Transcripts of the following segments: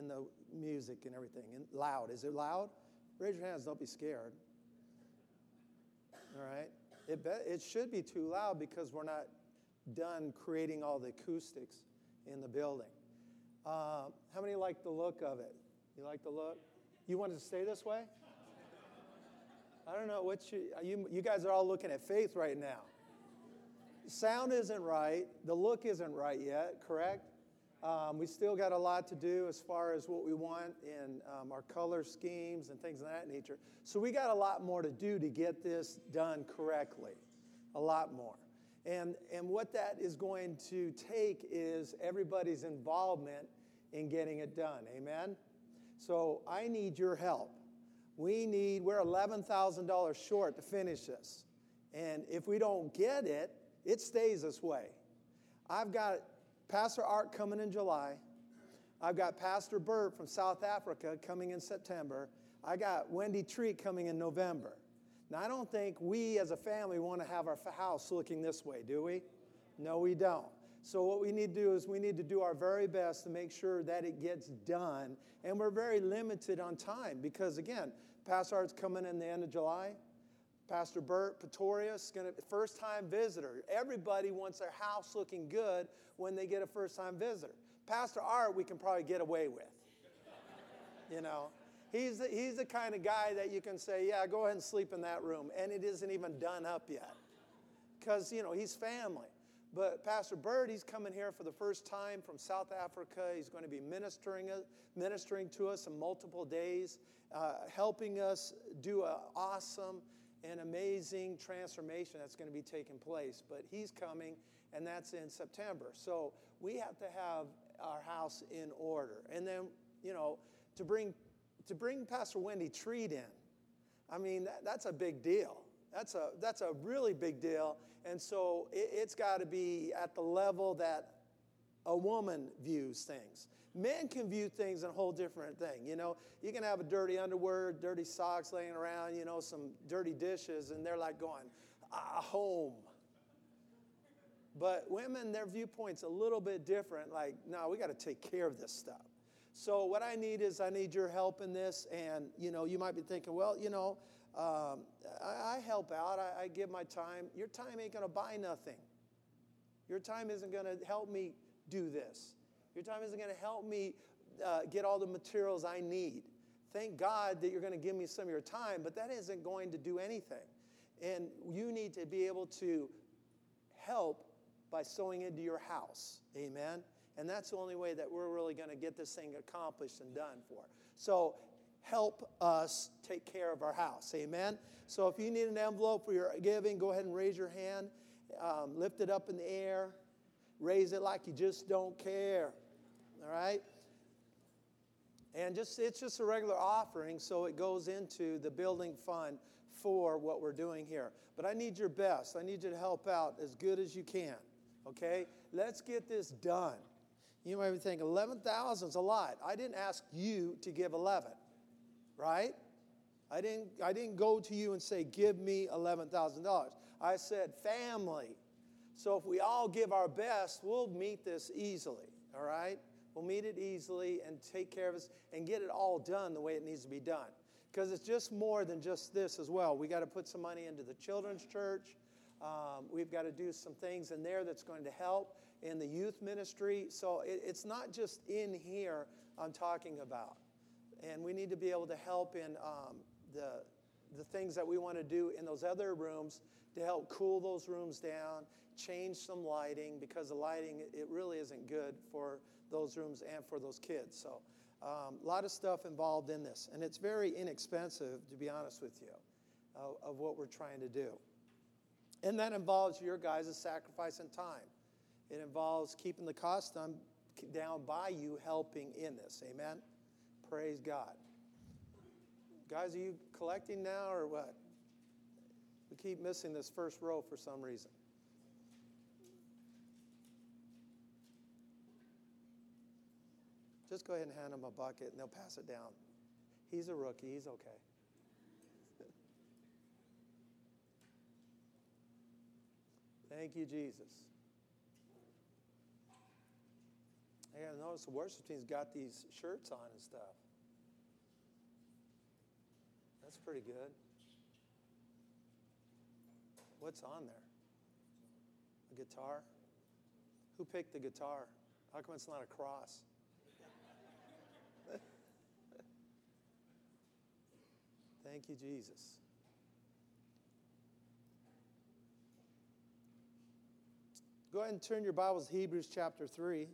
in the music and everything. And loud. Is it loud? Raise your hands. Don't be scared. All right. It, be, it should be too loud because we're not done creating all the acoustics in the building. Uh, how many like the look of it? You like the look? You want to stay this way? I don't know what you, you, you guys are all looking at faith right now. Sound isn't right. The look isn't right yet, correct? Um, we still got a lot to do as far as what we want in um, our color schemes and things of that nature. So we got a lot more to do to get this done correctly. A lot more. And, and what that is going to take is everybody's involvement in getting it done. Amen? So I need your help. We need, we're $11,000 short to finish this. And if we don't get it, it stays this way. I've got Pastor Art coming in July. I've got Pastor Bert from South Africa coming in September. I got Wendy Treat coming in November. Now, I don't think we as a family want to have our house looking this way, do we? No, we don't. So, what we need to do is we need to do our very best to make sure that it gets done. And we're very limited on time because, again, Pastor Art's coming in the end of July. Pastor Bert Pretorius, gonna first time visitor. Everybody wants their house looking good when they get a first time visitor. Pastor Art, we can probably get away with. you know, he's the, he's the kind of guy that you can say, yeah, go ahead and sleep in that room, and it isn't even done up yet, because you know he's family. But Pastor Bert, he's coming here for the first time from South Africa. He's going to be ministering, uh, ministering to us in multiple days, uh, helping us do an awesome and amazing transformation that's going to be taking place. But he's coming, and that's in September. So we have to have our house in order. And then, you know, to bring, to bring Pastor Wendy Treat in, I mean, that, that's a big deal. That's a, that's a really big deal. And so it, it's got to be at the level that a woman views things. Men can view things in a whole different thing. You know, you can have a dirty underwear, dirty socks laying around, you know, some dirty dishes, and they're like going, ah, home. But women, their viewpoint's a little bit different. Like, no, we got to take care of this stuff. So what I need is I need your help in this. And, you know, you might be thinking, well, you know, um, I, I, help out, I, I give my time. Your time ain't going to buy nothing. Your time isn't going to help me do this. Your time isn't going to help me uh, get all the materials I need. Thank God that you're going to give me some of your time, but that isn't going to do anything. And you need to be able to help by sowing into your house. Amen. And that's the only way that we're really going to get this thing accomplished and done for. So help us take care of our house. Amen? So if you need an envelope for your giving, go ahead and raise your hand. Um, lift it up in the air. Raise it like you just don't care. All right? And just it's just a regular offering, so it goes into the building fund for what we're doing here. But I need your best. I need you to help out as good as you can. Okay? Let's get this done. You might be thinking 11,000 is a lot. I didn't ask you to give 11 right? I didn't, I didn't go to you and say, Give me $11,000. I said, Family. So if we all give our best, we'll meet this easily, all right? We'll meet it easily and take care of it and get it all done the way it needs to be done. Because it's just more than just this as well. We got to put some money into the children's church. Um, we've got to do some things in there that's going to help in the youth ministry. So it, it's not just in here I'm talking about and we need to be able to help in um, the, the things that we want to do in those other rooms to help cool those rooms down, change some lighting, because the lighting, it really isn't good for those rooms and for those kids. So um, a lot of stuff involved in this, and it's very inexpensive, to be honest with you, uh, of what we're trying to do. And that involves your guys' sacrifice and time. It involves keeping the cost down by you helping in this. Amen? Praise God. Guys, are you collecting now or what? We keep missing this first row for some reason. Just go ahead and hand him a bucket and they'll pass it down. He's a rookie, he's okay. Thank you, Jesus. I gotta notice the worship team's got these shirts on and stuff. That's pretty good. What's on there? A guitar? Who picked the guitar? How come it's not a cross? Thank you, Jesus. Go ahead and turn your Bibles to Hebrews chapter 3.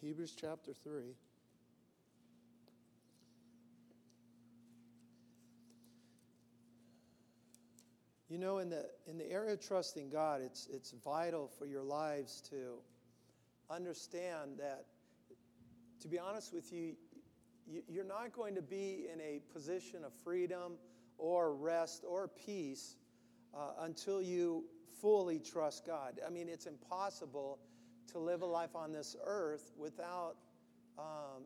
Hebrews chapter 3. You know, in the, in the area of trusting God, it's, it's vital for your lives to understand that, to be honest with you, you're not going to be in a position of freedom or rest or peace uh, until you fully trust God. I mean, it's impossible to live a life on this earth without um,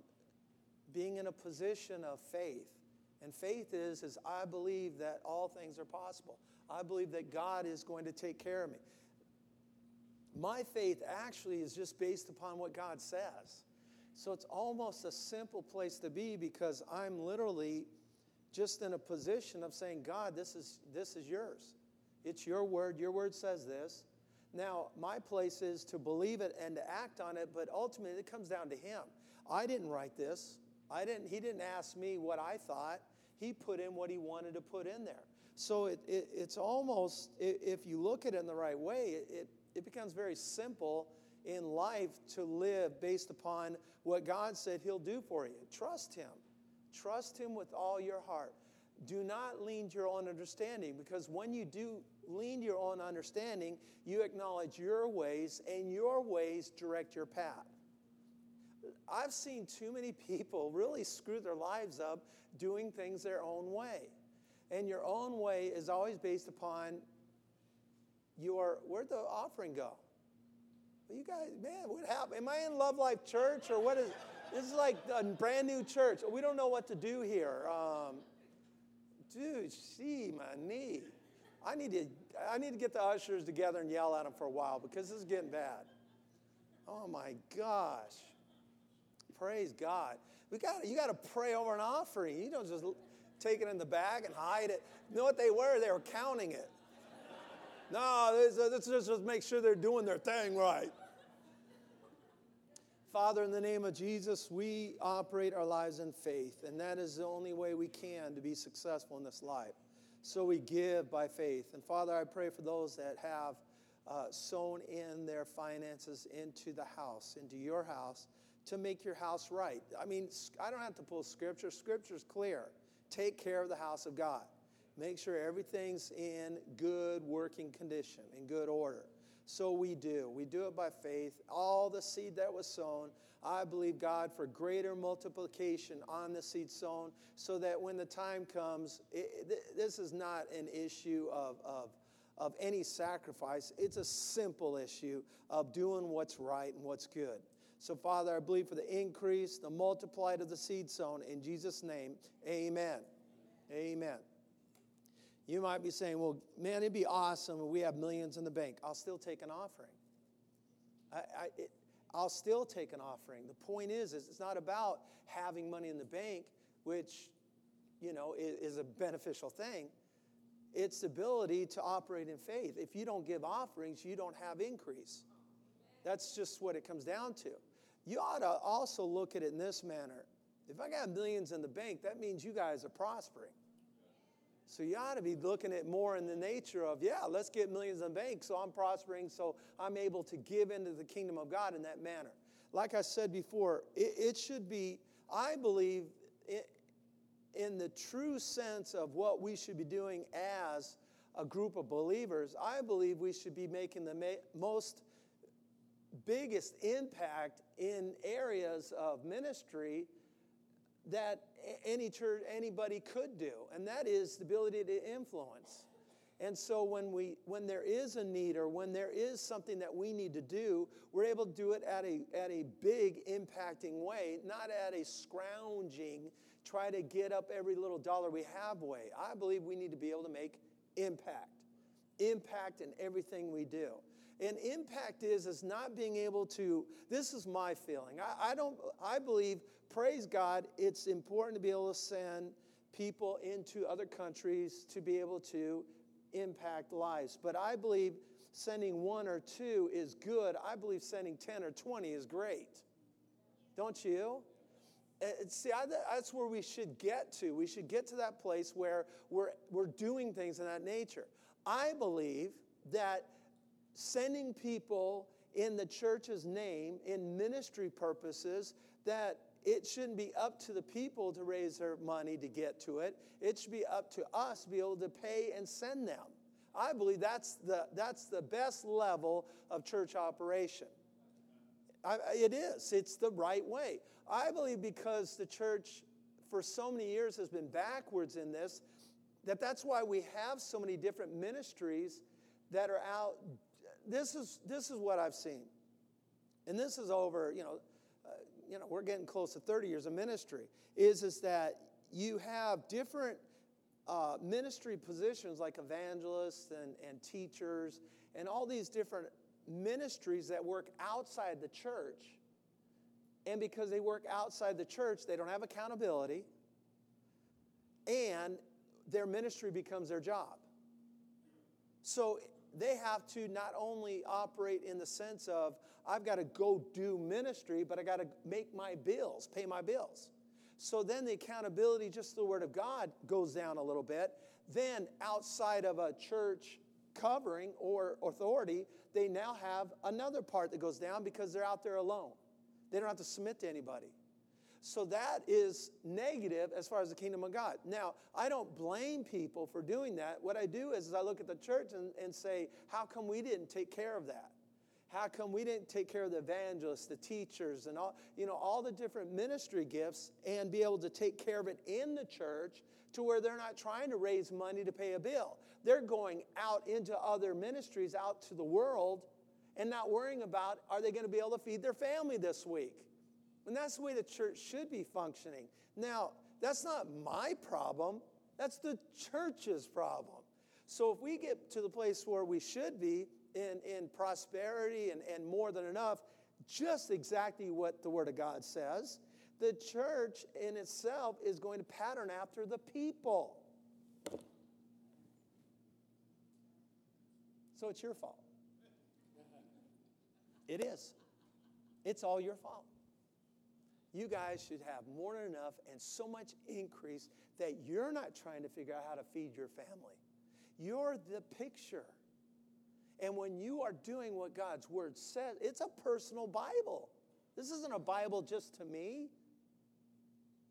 being in a position of faith. And faith is, is I believe that all things are possible. I believe that God is going to take care of me. My faith actually is just based upon what God says. So it's almost a simple place to be because I'm literally just in a position of saying, God, this is, this is yours. It's your word. Your word says this. Now, my place is to believe it and to act on it, but ultimately it comes down to Him. I didn't write this. I didn't, he didn't ask me what I thought. He put in what he wanted to put in there. So it, it, it's almost, if you look at it in the right way, it, it, becomes very simple in life to live based upon what God said He'll do for you. Trust Him. Trust Him with all your heart. Do not lean to your own understanding because when you do lean to your own understanding, you acknowledge your ways and your ways direct your path. I've seen too many people really screw their lives up doing things their own way. And your own way is always based upon your, where'd the offering go? Well, you guys, man, what happened? Am I in Love Life Church or what is, this is like a brand new church. We don't know what to do here. Um, dude, see my knee. I need to, I need to get the ushers together and yell at them for a while because this is getting bad. Oh my gosh. Praise God. We got you got to pray over an offering. You don't just take it in the bag and hide it. You know what they were? They were counting it. No, let's just make sure they're doing their thing right. Father, in the name of Jesus, we operate our lives in faith, and that is the only way we can to be successful in this life. So we give by faith. And Father, I pray for those that have uh, sown in their finances into the house, into your house, to make your house right. I mean, I don't have to pull scripture, scripture's clear. Take care of the house of God. Make sure everything's in good working condition, in good order. So we do. We do it by faith. All the seed that was sown, I believe God for greater multiplication on the seed sown so that when the time comes, it, this is not an issue of, of, of any sacrifice. It's a simple issue of doing what's right and what's good. So, Father, I believe for the increase, the multiplied of the seed sown. In Jesus' name, amen. Amen. You might be saying, well, man, it'd be awesome if we have millions in the bank. I'll still take an offering. I, I, it, I'll still take an offering. The point is, is, it's not about having money in the bank, which, you know, is, is a beneficial thing. It's the ability to operate in faith. If you don't give offerings, you don't have increase. That's just what it comes down to. You ought to also look at it in this manner. If I got millions in the bank, that means you guys are prospering. So you ought to be looking at more in the nature of, yeah, let's get millions in the bank so I'm prospering, so I'm able to give into the kingdom of God in that manner. Like I said before, it, it should be, I believe, it, in the true sense of what we should be doing as a group of believers, I believe we should be making the ma- most biggest impact in areas of ministry that any church anybody could do and that is the ability to influence and so when we when there is a need or when there is something that we need to do we're able to do it at a at a big impacting way not at a scrounging try to get up every little dollar we have way. I believe we need to be able to make impact. Impact in everything we do. And impact is is not being able to, this is my feeling. I, I don't I believe, praise God, it's important to be able to send people into other countries to be able to impact lives. But I believe sending one or two is good. I believe sending 10 or 20 is great. Don't you? Uh, see, I, that's where we should get to. We should get to that place where we're, we're doing things in that nature. I believe that sending people in the church's name in ministry purposes, that it shouldn't be up to the people to raise their money to get to it. It should be up to us to be able to pay and send them. I believe that's the, that's the best level of church operation. I, it is, it's the right way. I believe because the church for so many years has been backwards in this, that that's why we have so many different ministries that are out. This is, this is what I've seen. And this is over, you know, uh, you know, we're getting close to 30 years of ministry, is, is that you have different uh, ministry positions like evangelists and, and teachers and all these different ministries that work outside the church. And because they work outside the church, they don't have accountability, and their ministry becomes their job. So they have to not only operate in the sense of, I've got to go do ministry, but I got to make my bills, pay my bills. So then the accountability, just the Word of God, goes down a little bit. Then outside of a church covering or authority, they now have another part that goes down because they're out there alone. They don't have to submit to anybody. So that is negative as far as the kingdom of God. Now, I don't blame people for doing that. What I do is, is I look at the church and, and say, how come we didn't take care of that? How come we didn't take care of the evangelists, the teachers, and all, you know, all the different ministry gifts and be able to take care of it in the church to where they're not trying to raise money to pay a bill. They're going out into other ministries, out to the world, and not worrying about are they going to be able to feed their family this week? And that's the way the church should be functioning. Now, that's not my problem, that's the church's problem. So if we get to the place where we should be, in, in prosperity and, and more than enough, just exactly what the Word of God says. The church in itself is going to pattern after the people. So it's your fault. It is. It's all your fault. You guys should have more than enough and so much increase that you're not trying to figure out how to feed your family. You're the picture. And when you are doing what God's word says, it's a personal Bible. This isn't a Bible just to me,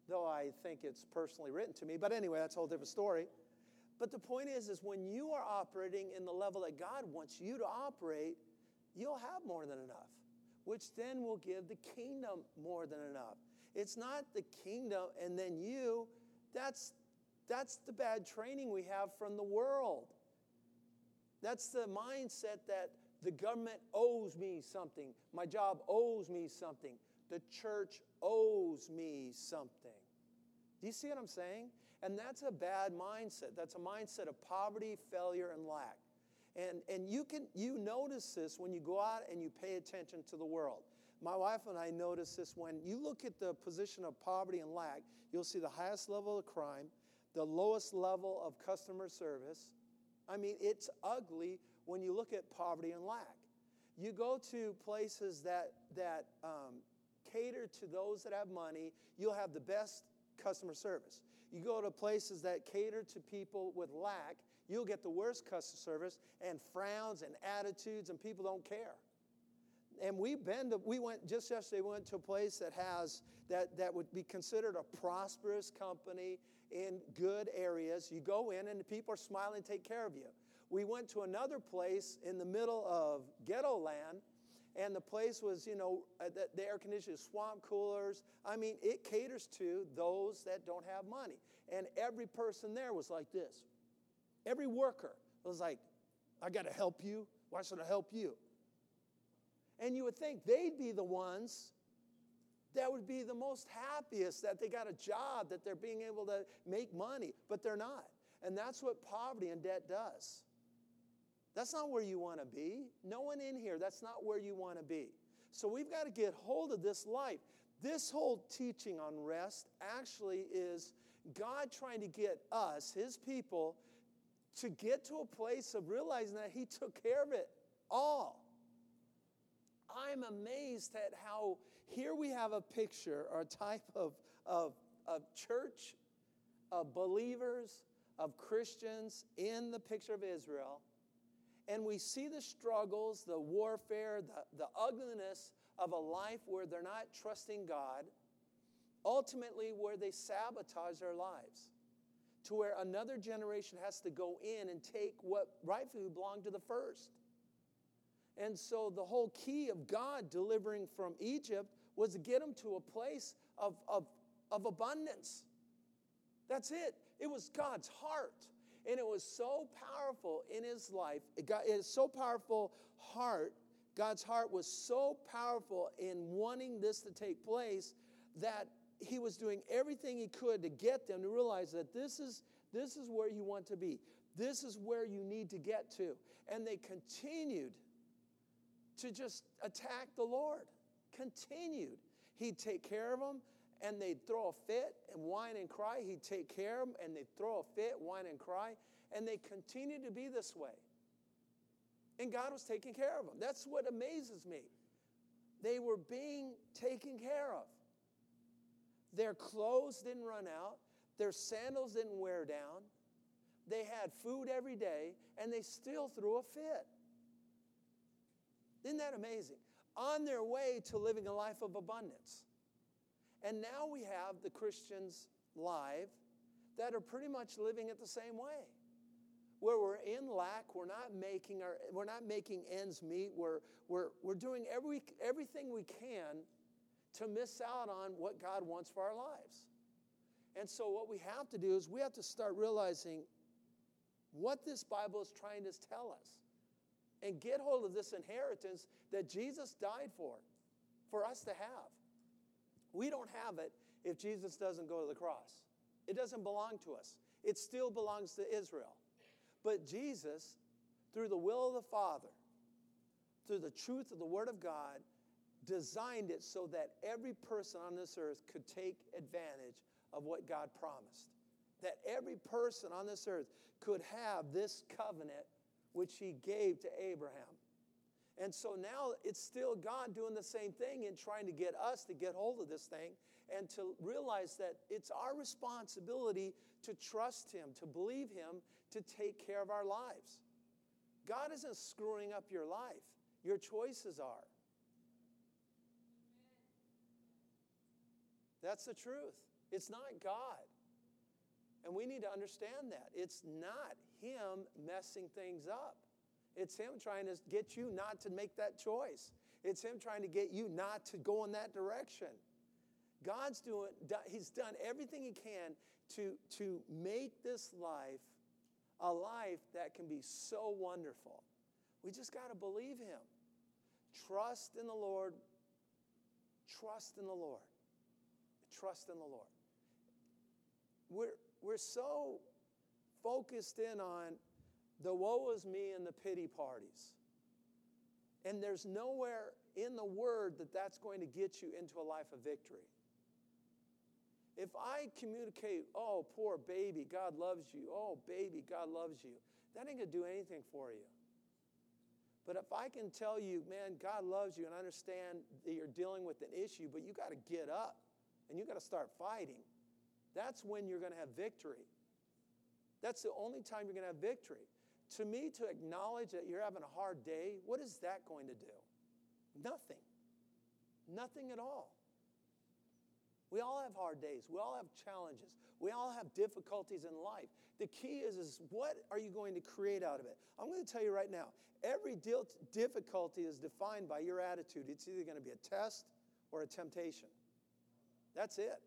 though I think it's personally written to me. But anyway, that's a whole different story. But the point is, is when you are operating in the level that God wants you to operate, you'll have more than enough, which then will give the kingdom more than enough. It's not the kingdom and then you. That's that's the bad training we have from the world. That's the mindset that the government owes me something, my job owes me something, the church owes me something. Do you see what I'm saying? And that's a bad mindset. That's a mindset of poverty, failure, and lack. And, and you can you notice this when you go out and you pay attention to the world. My wife and I notice this when you look at the position of poverty and lack, you'll see the highest level of crime, the lowest level of customer service, I mean, it's ugly when you look at poverty and lack. You go to places that, that um, cater to those that have money, you'll have the best customer service. You go to places that cater to people with lack, you'll get the worst customer service and frowns and attitudes, and people don't care. And we've been to, we went just yesterday, we went to a place that has, that, that would be considered a prosperous company in good areas. You go in and the people are smiling, take care of you. We went to another place in the middle of ghetto land, and the place was, you know, uh, the, air conditioning, swamp coolers. I mean, it caters to those that don't have money. And every person there was like this. Every worker was like, I got to help you. Why should I help you? And you would think they'd be the ones that would be the most happiest that they got a job, that they're being able to make money, but they're not. And that's what poverty and debt does. That's not where you want to be. No one in here, that's not where you want to be. So we've got to get hold of this life. This whole teaching on rest actually is God trying to get us, His people, to get to a place of realizing that He took care of it all. I'm amazed at how here we have a picture or a type of, of, of church, of believers, of Christians in the picture of Israel. And we see the struggles, the warfare, the, the ugliness of a life where they're not trusting God, ultimately, where they sabotage their lives, to where another generation has to go in and take what rightfully belonged to the first. And so, the whole key of God delivering from Egypt was to get them to a place of, of, of abundance. That's it. It was God's heart. And it was so powerful in his life. It, got, so powerful heart. God's heart was so powerful in wanting this to take place that he was doing everything he could to get them to realize that this is, this is where you want to be. This is where you need to get to. And they continued to just attack the Lord. Continued. He'd take care of them and they'd throw a fit and whine and cry. He'd take care of them and they'd throw a fit, whine and cry. And they continued to be this way. And God was taking care of them. That's what amazes me. They were being taken care of. Their clothes didn't run out, their sandals didn't wear down. They had food every day, and they still threw a fit. Isn't that amazing? On their way to living a life of abundance. And now we have the Christians live that are pretty much living it the same way. Where we're in lack, we're not making, our, we're not making ends meet, we're, we're, we're doing every, everything we can to miss out on what God wants for our lives. And so, what we have to do is we have to start realizing what this Bible is trying to tell us and get hold of this inheritance that Jesus died for, for us to have. We don't have it if Jesus doesn't go to the cross. It doesn't belong to us, it still belongs to Israel. But Jesus, through the will of the Father, through the truth of the Word of God, designed it so that every person on this earth could take advantage of what God promised. That every person on this earth could have this covenant which He gave to Abraham. And so now it's still God doing the same thing and trying to get us to get hold of this thing and to realize that it's our responsibility to trust Him, to believe Him, to take care of our lives. God isn't screwing up your life, your choices are. That's the truth. It's not God. And we need to understand that. It's not Him messing things up. It's Him trying to get you not to make that choice. It's Him trying to get you not to go in that direction. God's doing, He's done everything He can to, to make this life a life that can be so wonderful. We just got to believe Him. Trust in the Lord. Trust in the Lord. Trust in the Lord. We're, we're so focused in on the woe is me and the pity parties. And there's nowhere in the word that that's going to get you into a life of victory. If I communicate, oh, poor baby, God loves you, oh, baby, God loves you, that ain't going to do anything for you. But if I can tell you, man, God loves you and I understand that you're dealing with an issue, but you got to get up and you got to start fighting, that's when you're going to have victory. That's the only time you're going to have victory. To me, to acknowledge that you're having a hard day, what is that going to do? Nothing. Nothing at all. We all have hard days. We all have challenges. We all have difficulties in life. The key is, is what are you going to create out of it? I'm going to tell you right now every difficulty is defined by your attitude. It's either going to be a test or a temptation. That's it.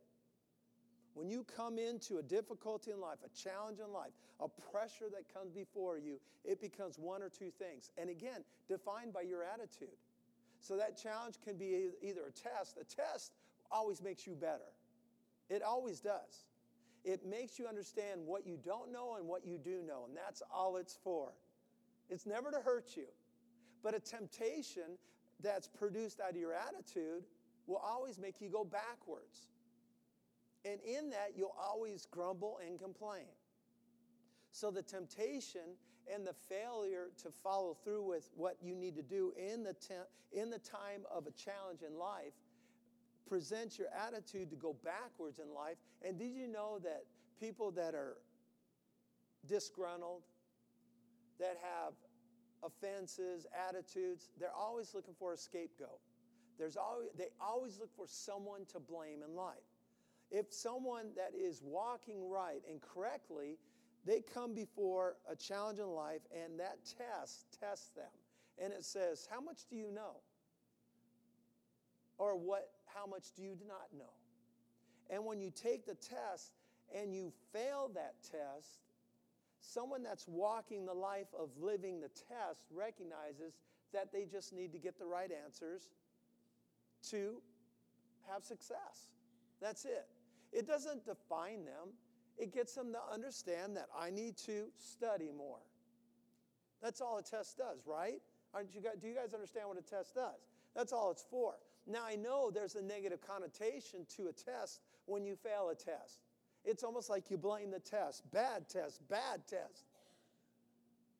When you come into a difficulty in life, a challenge in life, a pressure that comes before you, it becomes one or two things. And again, defined by your attitude. So that challenge can be either a test. A test, always makes you better. It always does. It makes you understand what you don't know and what you do know, and that's all it's for. It's never to hurt you. But a temptation that's produced out of your attitude will always make you go backwards. And in that, you'll always grumble and complain. So the temptation and the failure to follow through with what you need to do in the, te- in the time of a challenge in life presents your attitude to go backwards in life. And did you know that people that are disgruntled, that have offenses, attitudes, they're always looking for a scapegoat. There's always, they always look for someone to blame in life. If someone that is walking right and correctly, they come before a challenge in life and that test tests them. And it says, How much do you know? Or what how much do you not know? And when you take the test and you fail that test, someone that's walking the life of living the test recognizes that they just need to get the right answers to have success. That's it. It doesn't define them, it gets them to understand that I need to study more. That's all a test does, right? Aren't you guys, do you guys understand what a test does? That's all it's for. Now, I know there's a negative connotation to a test when you fail a test. It's almost like you blame the test bad test, bad test.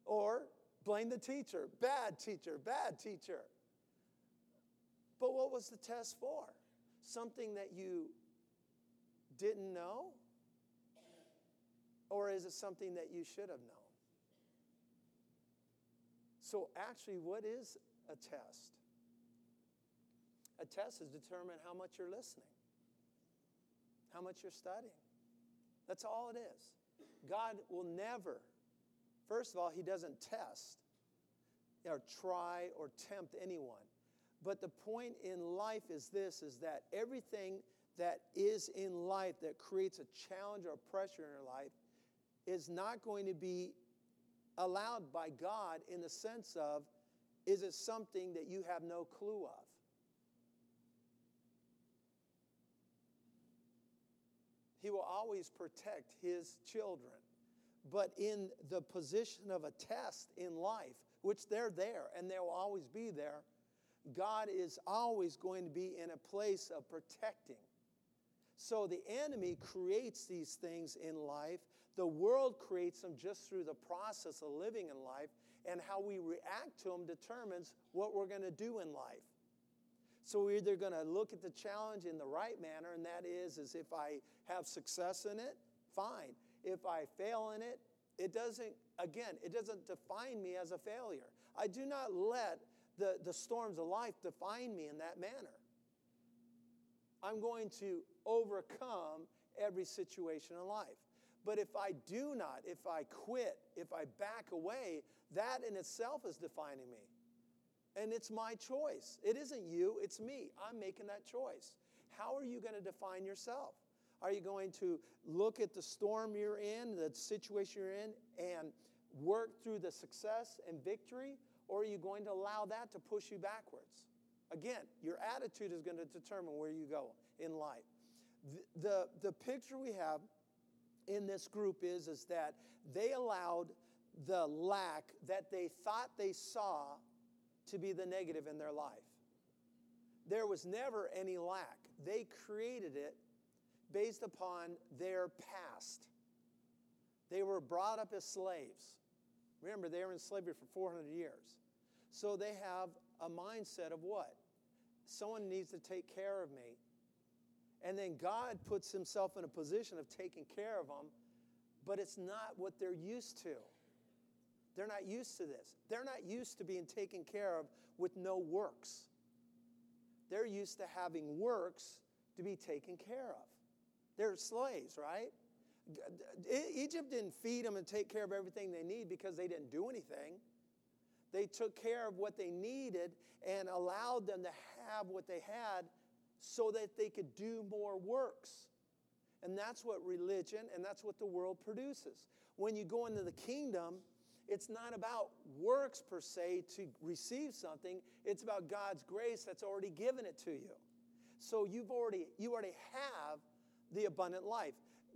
Or blame the teacher bad teacher, bad teacher. But what was the test for? Something that you didn't know? Or is it something that you should have known? So, actually, what is a test? A test is determine how much you're listening, how much you're studying. That's all it is. God will never, first of all, He doesn't test or try or tempt anyone. But the point in life is this is that everything that is in life that creates a challenge or pressure in your life is not going to be allowed by God in the sense of is it something that you have no clue of? He will always protect his children. But in the position of a test in life, which they're there and they'll always be there, God is always going to be in a place of protecting. So the enemy creates these things in life. The world creates them just through the process of living in life, and how we react to them determines what we're going to do in life. So we're either going to look at the challenge in the right manner, and that is, is if I have success in it, fine. If I fail in it, it doesn't, again, it doesn't define me as a failure. I do not let the, the storms of life define me in that manner. I'm going to overcome every situation in life. But if I do not, if I quit, if I back away, that in itself is defining me. And it's my choice. It isn't you, it's me. I'm making that choice. How are you going to define yourself? Are you going to look at the storm you're in, the situation you're in, and work through the success and victory? Or are you going to allow that to push you backwards? Again, your attitude is going to determine where you go in life. The, the, the picture we have in this group is, is that they allowed the lack that they thought they saw to be the negative in their life. There was never any lack. They created it based upon their past. They were brought up as slaves. Remember, they were in slavery for 400 years. So they have a mindset of what? Someone needs to take care of me. And then God puts himself in a position of taking care of them, but it's not what they're used to. They're not used to this. They're not used to being taken care of with no works. They're used to having works to be taken care of. They're slaves, right? Egypt didn't feed them and take care of everything they need because they didn't do anything. They took care of what they needed and allowed them to have what they had so that they could do more works. And that's what religion and that's what the world produces. When you go into the kingdom, it's not about works per se to receive something, it's about God's grace that's already given it to you. So you've already you already have the abundant life.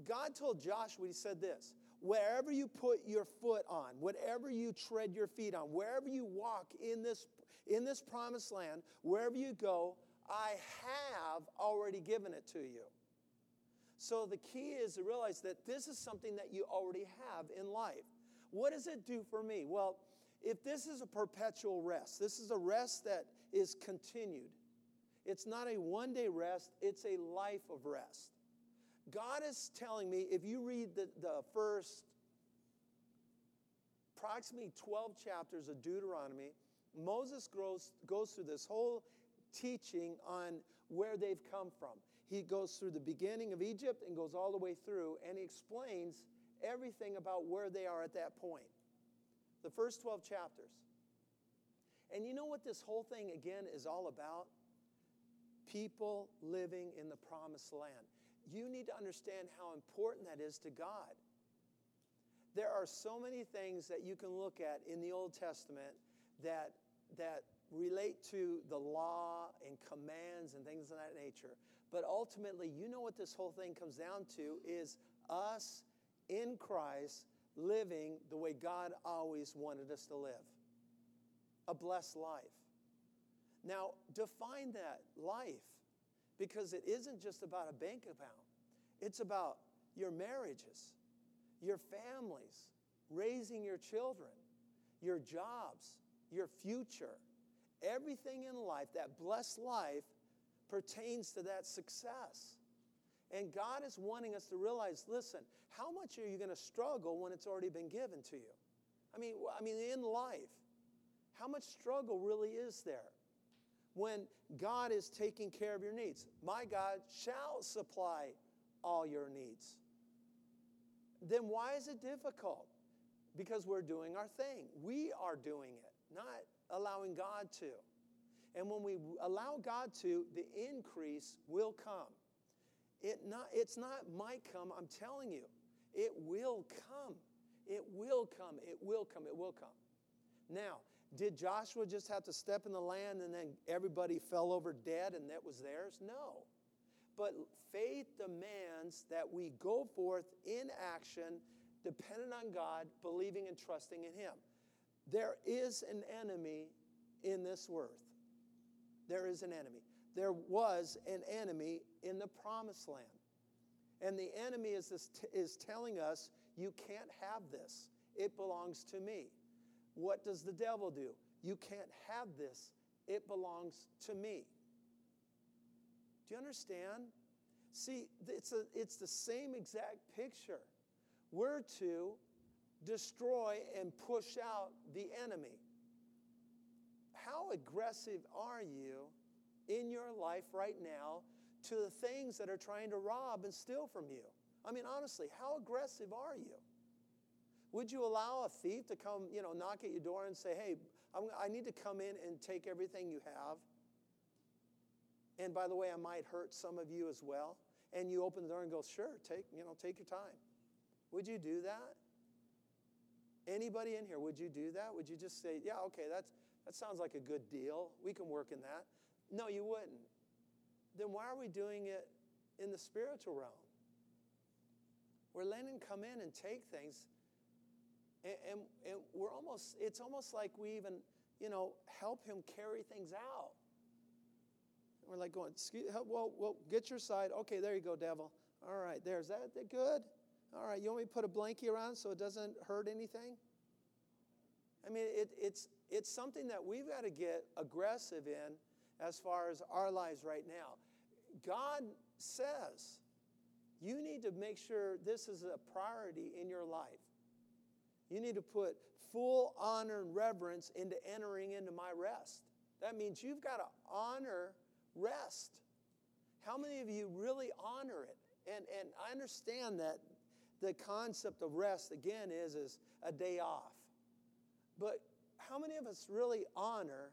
God told Joshua, he said this, wherever you put your foot on, whatever you tread your feet on, wherever you walk in this in this promised land, wherever you go, I have already given it to you. So the key is to realize that this is something that you already have in life. What does it do for me? Well, if this is a perpetual rest, this is a rest that is continued. It's not a one day rest, it's a life of rest. God is telling me, if you read the, the first approximately 12 chapters of Deuteronomy, Moses goes, goes through this whole teaching on where they've come from. He goes through the beginning of Egypt and goes all the way through, and he explains everything about where they are at that point. The first 12 chapters. And you know what this whole thing, again, is all about? People living in the promised land. You need to understand how important that is to God. There are so many things that you can look at in the Old Testament that, that relate to the law and commands and things of that nature. But ultimately, you know what this whole thing comes down to is us in Christ living the way God always wanted us to live a blessed life. Now, define that life because it isn't just about a bank account, it's about your marriages, your families, raising your children, your jobs, your future. Everything in life, that blessed life, pertains to that success. And God is wanting us to realize listen, how much are you going to struggle when it's already been given to you? I mean, I mean, in life, how much struggle really is there when God is taking care of your needs? My God shall supply all your needs. Then why is it difficult? Because we're doing our thing. We are doing it, not allowing God to. And when we allow God to, the increase will come. It not, it's not might come, I'm telling you. It will come. It will come. It will come. It will come. Now, did Joshua just have to step in the land and then everybody fell over dead and that was theirs? No. But faith demands that we go forth in action, dependent on God, believing and trusting in Him. There is an enemy in this earth. There is an enemy. There was an enemy in the promised land. And the enemy is, this, is telling us, you can't have this. It belongs to me. What does the devil do? You can't have this. It belongs to me. Do you understand? See, it's, a, it's the same exact picture. We're to destroy and push out the enemy. How aggressive are you in your life right now to the things that are trying to rob and steal from you? I mean, honestly, how aggressive are you? Would you allow a thief to come, you know, knock at your door and say, hey, I'm, i need to come in and take everything you have? And by the way, I might hurt some of you as well. And you open the door and go, sure, take, you know, take your time. Would you do that? Anybody in here, would you do that? Would you just say, yeah, okay, that's, that sounds like a good deal. We can work in that. No, you wouldn't. Then why are we doing it in the spiritual realm? We're letting him come in and take things and, and, and we're almost, it's almost like we even, you know, help him carry things out. And we're like going, Excuse, well, well, get your side. Okay, there you go, devil. All right, there's that. That good? All right, you want me to put a blankie around so it doesn't hurt anything? I mean, it, it's, it's something that we've got to get aggressive in as far as our lives right now. God says you need to make sure this is a priority in your life. You need to put full honor and reverence into entering into my rest. That means you've got to honor rest. How many of you really honor it? And, and I understand that the concept of rest, again, is, is a day off. But how many of us really honor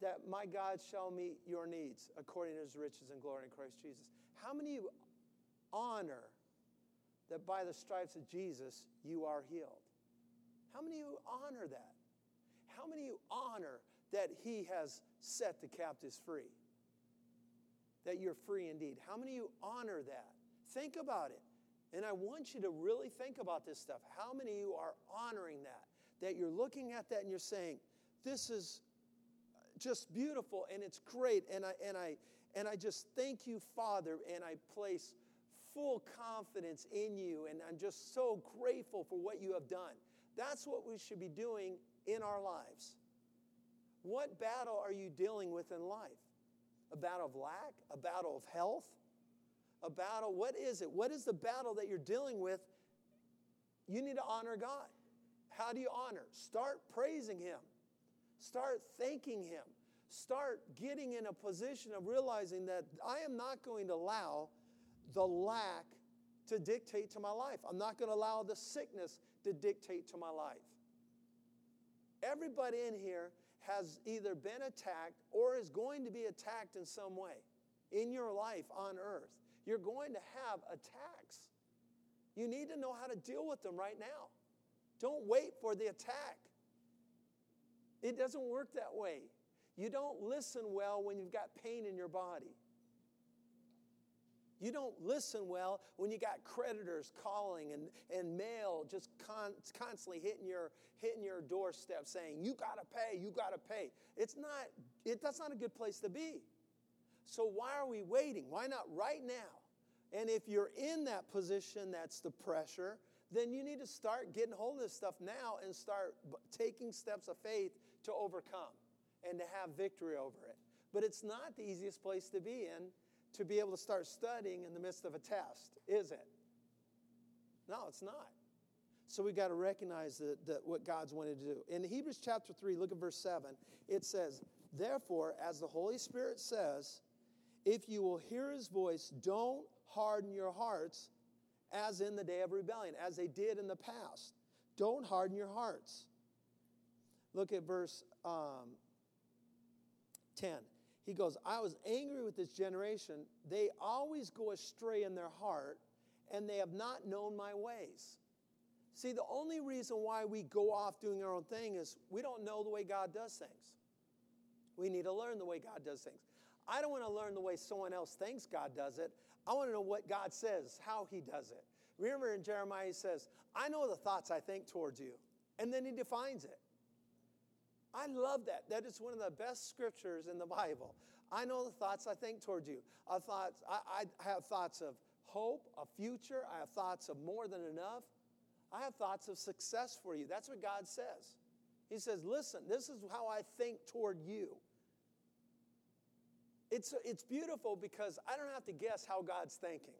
that my God shall meet your needs according to his riches and glory in Christ Jesus? How many of you honor that by the stripes of Jesus you are healed? How many of you honor that? How many of you honor that he has set the captives free? that you're free indeed? How many of you honor that? Think about it. And I want you to really think about this stuff. How many of you are honoring that? That you're looking at that and you're saying, this is just beautiful and it's great. And I, and I, and I just thank you, Father, and I place full confidence in you. And I'm just so grateful for what you have done. That's what we should be doing in our lives. What battle are you dealing with in life? A battle of lack? A battle of health? A battle, what is it? What is the battle that you're dealing with? You need to honor God. How do you honor? Start praising Him, start thanking Him, start getting in a position of realizing that I am not going to allow the lack to dictate to my life. I'm not going to allow the sickness to dictate to my life. Everybody in here has either been attacked or is going to be attacked in some way in your life on earth. You're going to have attacks. You need to know how to deal with them right now. Don't wait for the attack. It doesn't work that way. You don't listen well when you've got pain in your body. You don't listen well when you got creditors calling and, and mail just con- constantly hitting your, hitting your doorstep saying, you got to pay, you got to pay. It's not, it, that's not a good place to be. So why are we waiting? Why not right now? And if you're in that position, that's the pressure, then you need to start getting hold of this stuff now and start taking steps of faith to overcome and to have victory over it. But it's not the easiest place to be in to be able to start studying in the midst of a test, is it? No, it's not. So we've got to recognize that, what God's wanted to do. In Hebrews chapter 3, look at verse 7. It says, Therefore, as the Holy Spirit says, if you will hear his voice, don't harden your hearts as in the day of rebellion, as they did in the past. Don't harden your hearts. Look at verse um, 10. He goes, I was angry with this generation. They always go astray in their heart, and they have not known my ways. See, the only reason why we go off doing our own thing is we don't know the way God does things. We need to learn the way God does things. I don't want to learn the way someone else thinks God does it. I want to know what God says, how He does it. Remember in Jeremiah, He says, I know the thoughts I think towards you. And then He defines it. I love that. That is one of the best scriptures in the Bible. I know the thoughts I think towards you. I, thoughts, I, I have thoughts of hope, a future. I have thoughts of more than enough. I have thoughts of success for you. That's what God says. He says, Listen, this is how I think toward you. It's, it's beautiful because I don't have to guess how God's thinking.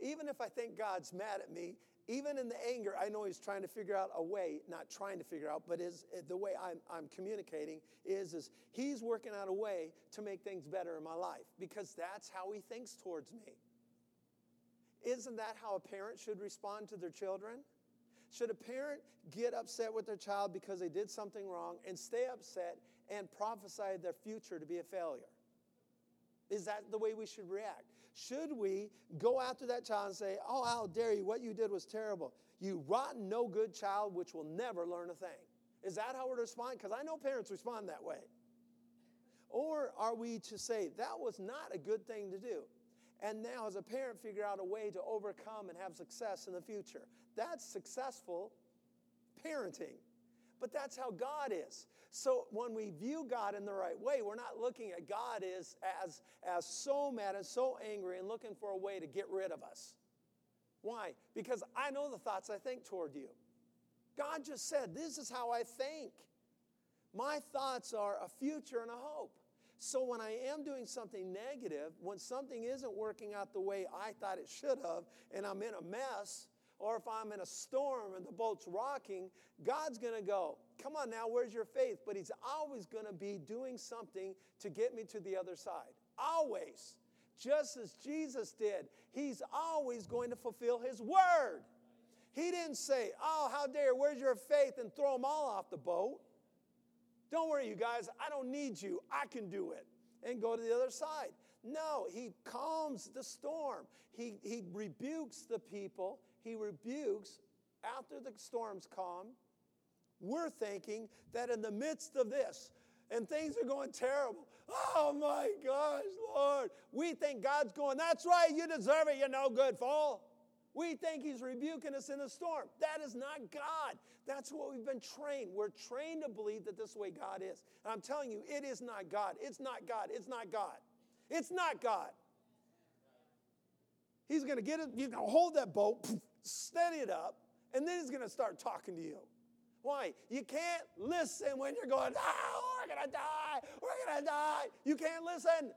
Even if I think God's mad at me, even in the anger, I know he's trying to figure out a way, not trying to figure out, but is the way I'm, I'm communicating is, is he's working out a way to make things better in my life because that's how he thinks towards me. Isn't that how a parent should respond to their children? Should a parent get upset with their child because they did something wrong and stay upset and prophesy their future to be a failure? Is that the way we should react? Should we go after that child and say, Oh, how dare you? What you did was terrible. You rotten, no good child, which will never learn a thing. Is that how we're respond? Because I know parents respond that way. Or are we to say, That was not a good thing to do? And now, as a parent, figure out a way to overcome and have success in the future. That's successful parenting. But that's how God is. So when we view God in the right way, we're not looking at God as, as, as so mad and so angry and looking for a way to get rid of us. Why? Because I know the thoughts I think toward you. God just said, This is how I think. My thoughts are a future and a hope. So when I am doing something negative, when something isn't working out the way I thought it should have, and I'm in a mess, or if I'm in a storm and the boat's rocking, God's going to go, Come on now, where's your faith? But He's always going to be doing something to get me to the other side. Always. Just as Jesus did, He's always going to fulfill His word. He didn't say, Oh, how dare, where's your faith? and throw them all off the boat. Don't worry, you guys, I don't need you. I can do it. And go to the other side. No, he calms the storm. He, he rebukes the people he rebukes after the storm's calm. We're thinking that in the midst of this, and things are going terrible. Oh my gosh, Lord. We think God's going, that's right, you deserve it, you're no good fool. We think He's rebuking us in the storm. That is not God. That's what we've been trained. We're trained to believe that this way God is. And I'm telling you, it is not God. It's not God. It's not God. It's not God. He's going to get it, you can hold that boat, steady it up, and then he's going to start talking to you. Why? You can't listen when you're going, oh, we're going to die, we're going to die. You can't listen.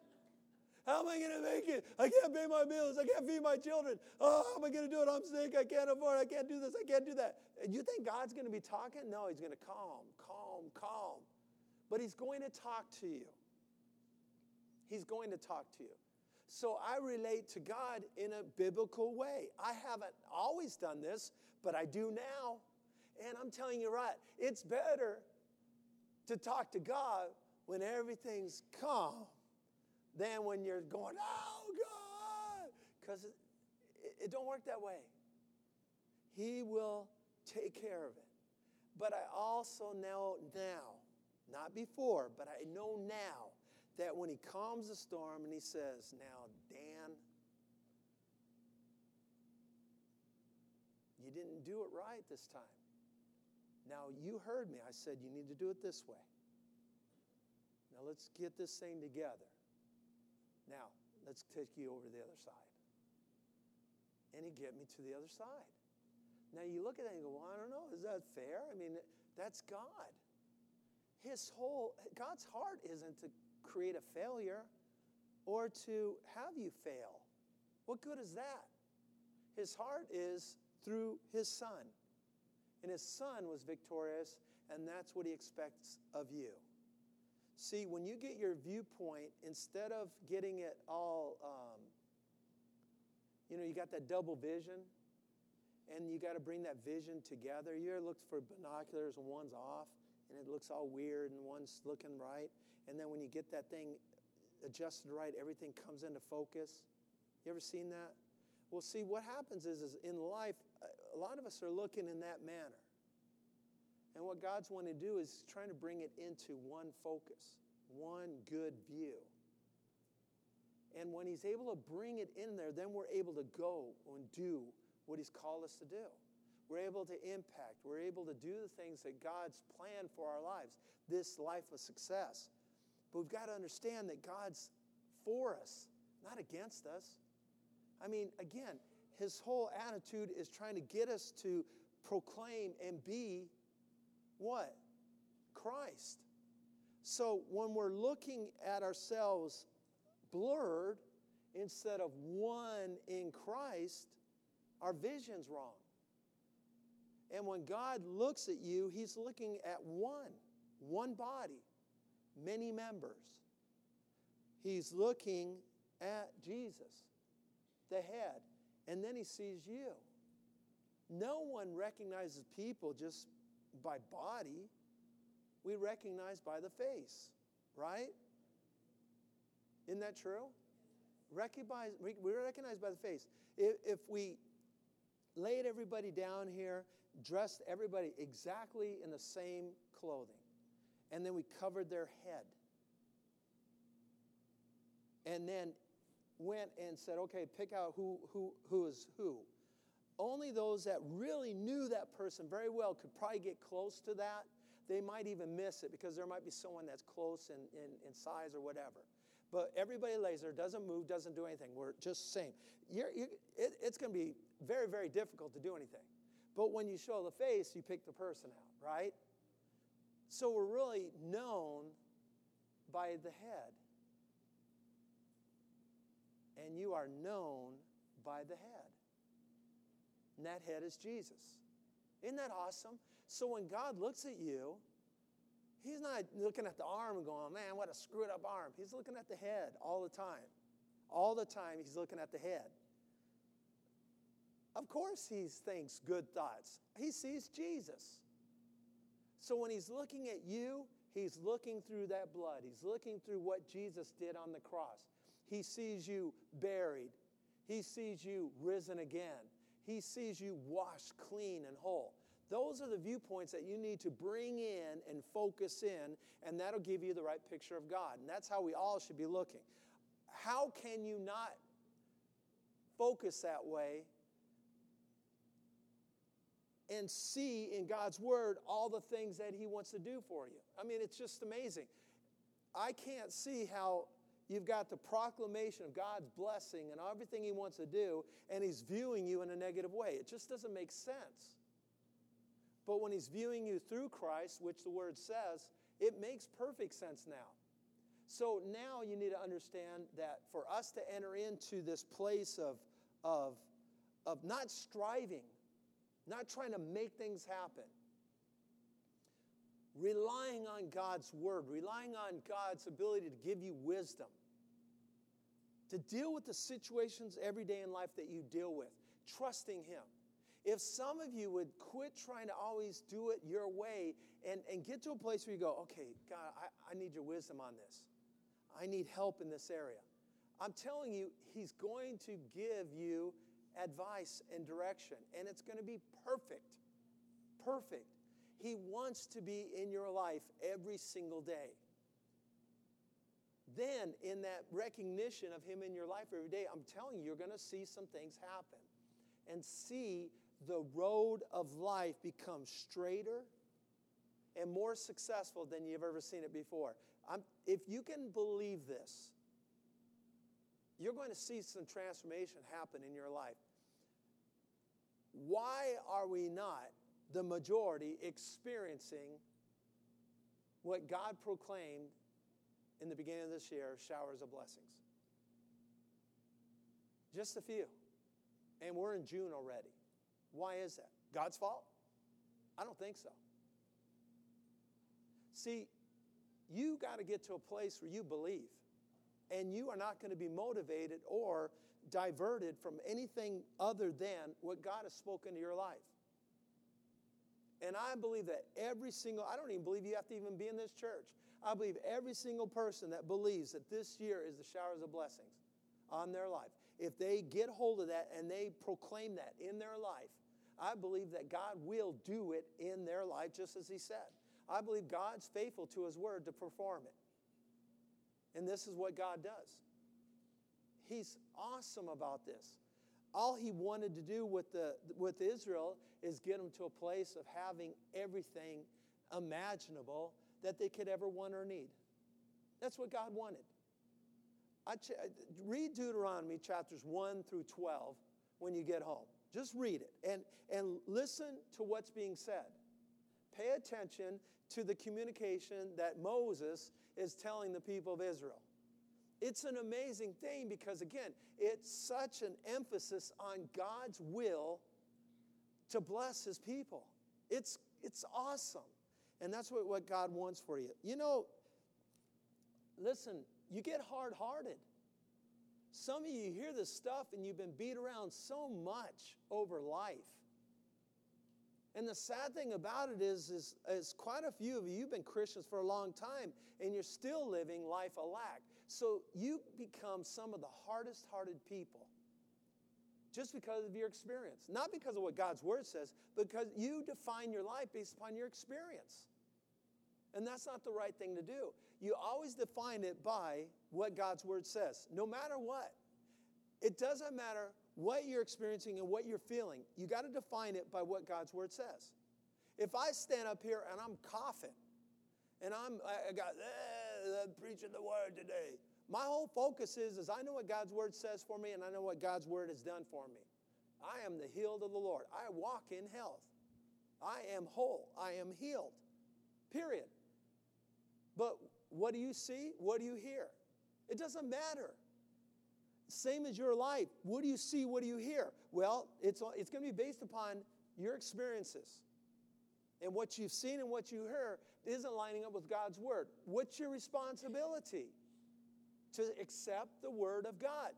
How am I going to make it? I can't pay my bills. I can't feed my children. Oh, how am I going to do it? I'm sick. I can't afford. I can't do this. I can't do that. You think God's going to be talking? No, He's going to calm, calm, calm. But He's going to talk to you. He's going to talk to you. So I relate to God in a biblical way. I haven't always done this, but I do now. And I'm telling you right, it's better to talk to God when everything's calm than when you're going, oh God, because it, it, it don't work that way. He will take care of it. But I also know now, not before, but I know now that when he calms the storm and he says, Now, Dan, you didn't do it right this time. Now, you heard me. I said, You need to do it this way. Now, let's get this thing together. Now, let's take you over to the other side. And he get me to the other side. Now, you look at that and go, Well, I don't know. Is that fair? I mean, that's God. His whole, God's heart isn't to create a failure or to have you fail. What good is that? His heart is through his son. And his son was victorious, and that's what he expects of you. See, when you get your viewpoint, instead of getting it all, um, you know, you got that double vision, and you got to bring that vision together. You ever looked for binoculars and one's off, and it looks all weird, and one's looking right. And then when you get that thing adjusted right, everything comes into focus. You ever seen that? Well, see, what happens is, is in life, a lot of us are looking in that manner. And what God's wanting to do is trying to bring it into one focus, one good view. And when He's able to bring it in there, then we're able to go and do what He's called us to do. We're able to impact. We're able to do the things that God's planned for our lives, this life of success. But we've got to understand that God's for us, not against us. I mean, again, his whole attitude is trying to get us to proclaim and be what? Christ. So when we're looking at ourselves blurred instead of one in Christ, our vision's wrong. And when God looks at you, He's looking at one, one body many members. He's looking at Jesus, the head, and then he sees you. No one recognizes people just by body. We recognize by the face, right? Isn't that true? Recognize, we recognize by the face. If, if we laid everybody down here, dressed everybody exactly in the same clothing, and then we covered their head. And then went and said, okay, pick out who, who, who is who. Only those that really knew that person very well could probably get close to that. They might even miss it because there might be someone that's close in, in, in size or whatever. But everybody lays there, doesn't move, doesn't do anything. We're just same. You're, you, it, it's going to be very, very difficult to do anything. But when you show the face, you pick the person out, right? So we're really known by the head. And you are known by the head. And that head is Jesus. Isn't that awesome? So when God looks at you, He's not looking at the arm and going, man, what a screwed up arm. He's looking at the head all the time. All the time, He's looking at the head. Of course, He thinks good thoughts. He sees Jesus. So when he's looking at you, he's looking through that blood. He's looking through what Jesus did on the cross. He sees you buried. He sees you risen again. He sees you washed clean and whole. Those are the viewpoints that you need to bring in and focus in, and that'll give you the right picture of God. And that's how we all should be looking. How can you not focus that way and see in God's Word all the things that He wants to do for you? I mean, it's just amazing. I can't see how you've got the proclamation of God's blessing and everything He wants to do, and He's viewing you in a negative way. It just doesn't make sense. But when He's viewing you through Christ, which the Word says, it makes perfect sense now. So now you need to understand that for us to enter into this place of, of, of not striving, not trying to make things happen, relying on God's word, relying on God's ability to give you wisdom, to deal with the situations every day in life that you deal with, trusting Him. If some of you would quit trying to always do it your way and, and get to a place where you go, okay, God, I, I need your wisdom on this. I need help in this area. I'm telling you, He's going to give you advice and direction, and it's going to be perfect. Perfect. He wants to be in your life every single day. Then, in that recognition of Him in your life every day, I'm telling you, you're going to see some things happen and see the road of life become straighter and more successful than you've ever seen it before. I'm, if you can believe this, you're going to see some transformation happen in your life. Why are we not the majority experiencing what God proclaimed in the beginning of this year showers of blessings. Just a few. And we're in June already. Why is that? God's fault? I don't think so. See, you got to get to a place where you believe, and you are not going to be motivated or diverted from anything other than what God has spoken to your life. And I believe that every single, I don't even believe you have to even be in this church. I believe every single person that believes that this year is the showers of blessings on their life, if they get hold of that and they proclaim that in their life, I believe that God will do it in their life just as He said. I believe God's faithful to His word to perform it. And this is what God does. He's awesome about this. All he wanted to do with, the, with Israel is get them to a place of having everything imaginable that they could ever want or need. That's what God wanted. I ch- uh, read Deuteronomy chapters 1 through 12 when you get home. Just read it and, and listen to what's being said. Pay attention to the communication that Moses is telling the people of Israel. It's an amazing thing because, again, it's such an emphasis on God's will to bless his people. It's, it's awesome. And that's what, what God wants for you. You know, listen, you get hard hearted. Some of you hear this stuff and you've been beat around so much over life. And the sad thing about it is, is, is quite a few of you, you've been Christians for a long time and you're still living life a lack. So you become some of the hardest hearted people just because of your experience. Not because of what God's word says, because you define your life based upon your experience. And that's not the right thing to do. You always define it by what God's word says, no matter what. It doesn't matter what you're experiencing and what you're feeling. You got to define it by what God's word says. If I stand up here and I'm coughing and I'm I got eh, I'm preaching the word today, my whole focus is is I know what God's word says for me and I know what God's word has done for me. I am the healed of the Lord. I walk in health. I am whole. I am healed. Period. But what do you see? What do you hear? It doesn't matter. Same as your life. What do you see? What do you hear? Well, it's, it's going to be based upon your experiences. And what you've seen and what you hear isn't lining up with God's word. What's your responsibility? To accept the word of God.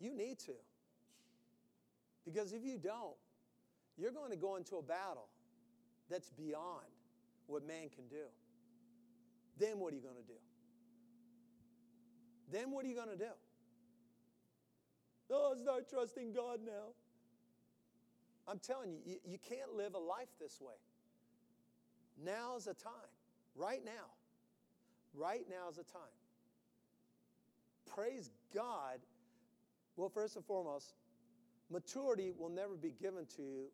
You need to. Because if you don't, you're going to go into a battle that's beyond what man can do. Then what are you going to do? Then what are you going to do? Oh, start trusting God now. I'm telling you, you, you can't live a life this way. Now's the time. Right now. Right now is the time. Praise God. Well, first and foremost, maturity will never be given to you.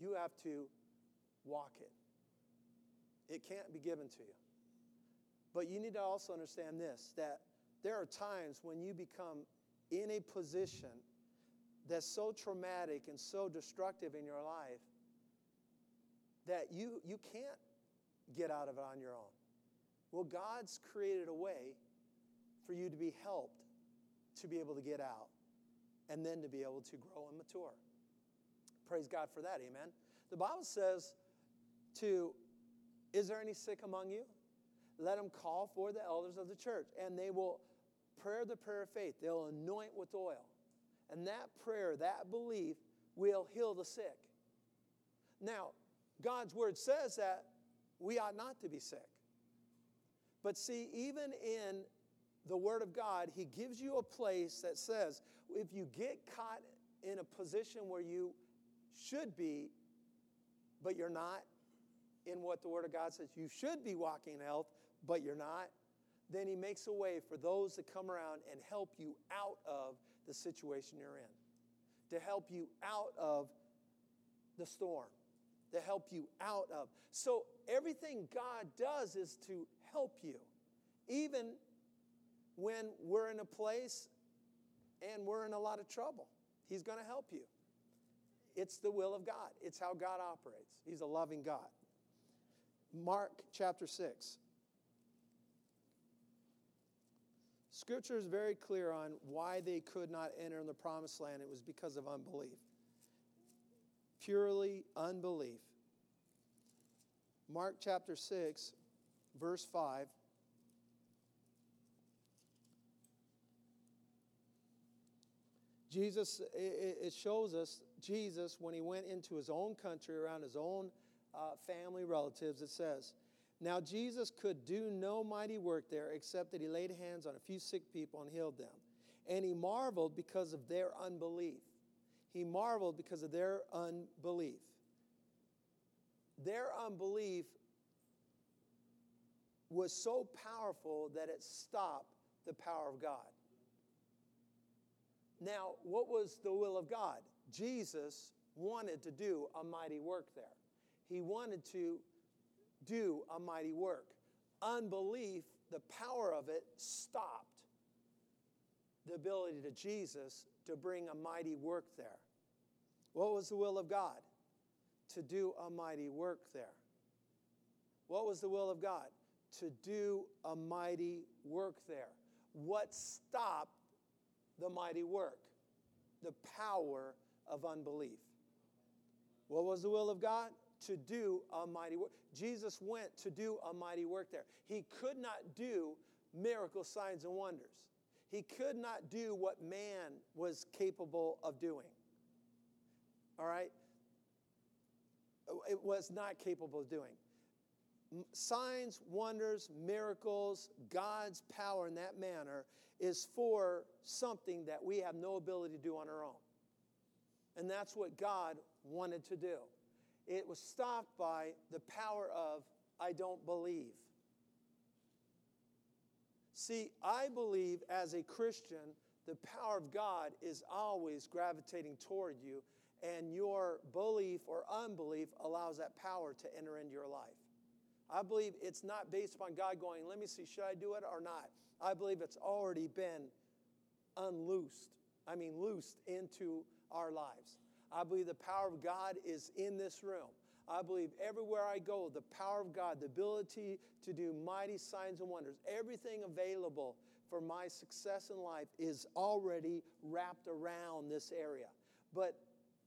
You have to walk it. It can't be given to you. But you need to also understand this that there are times when you become in a position that's so traumatic and so destructive in your life that you, you can't get out of it on your own. Well, God's created a way for you to be helped to be able to get out and then to be able to grow and mature. Praise God for that, amen. The Bible says to, is there any sick among you? Let them call for the elders of the church, and they will prayer the prayer of faith. They'll anoint with oil. And that prayer, that belief, will heal the sick. Now, God's word says that we ought not to be sick. But see, even in the Word of God, He gives you a place that says if you get caught in a position where you should be, but you're not in what the Word of God says, you should be walking in health, but you're not, then He makes a way for those to come around and help you out of the situation you're in, to help you out of the storm, to help you out of. So everything God does is to help you, even when we're in a place and we're in a lot of trouble. He's going to help you. It's the will of God, it's how God operates. He's a loving God. Mark chapter 6. Scripture is very clear on why they could not enter in the promised land. It was because of unbelief. Purely unbelief. Mark chapter 6, verse 5. Jesus, it shows us Jesus, when he went into his own country, around his own uh, family, relatives, it says, Now Jesus could do no mighty work there except that he laid hands on a few sick people and healed them. And he marveled because of their unbelief. He marveled because of their unbelief. Their unbelief was so powerful that it stopped the power of God. Now, what was the will of God? Jesus wanted to do a mighty work there. He wanted to do a mighty work. Unbelief, the power of it, stopped the ability to Jesus to bring a mighty work there. What was the will of God? To do a mighty work there. What was the will of God? To do a mighty work there. What stopped the mighty work, the power of unbelief. What was the will of God? To do a mighty work. Jesus went to do a mighty work there. He could not do miracle signs and wonders. He could not do what man was capable of doing. All right? It was not capable of doing. Signs, wonders, miracles, God's power in that manner is for something that we have no ability to do on our own. And that's what God wanted to do. It was stopped by the power of, I don't believe. See, I believe as a Christian, the power of God is always gravitating toward you, and your belief or unbelief allows that power to enter into your life. I believe it's not based upon God going, let me see, should I do it or not? I believe it's already been unloosed. I mean, loosed into our lives. I believe the power of God is in this room. I believe everywhere I go, the power of God, the ability to do mighty signs and wonders, everything available for my success in life is already wrapped around this area. But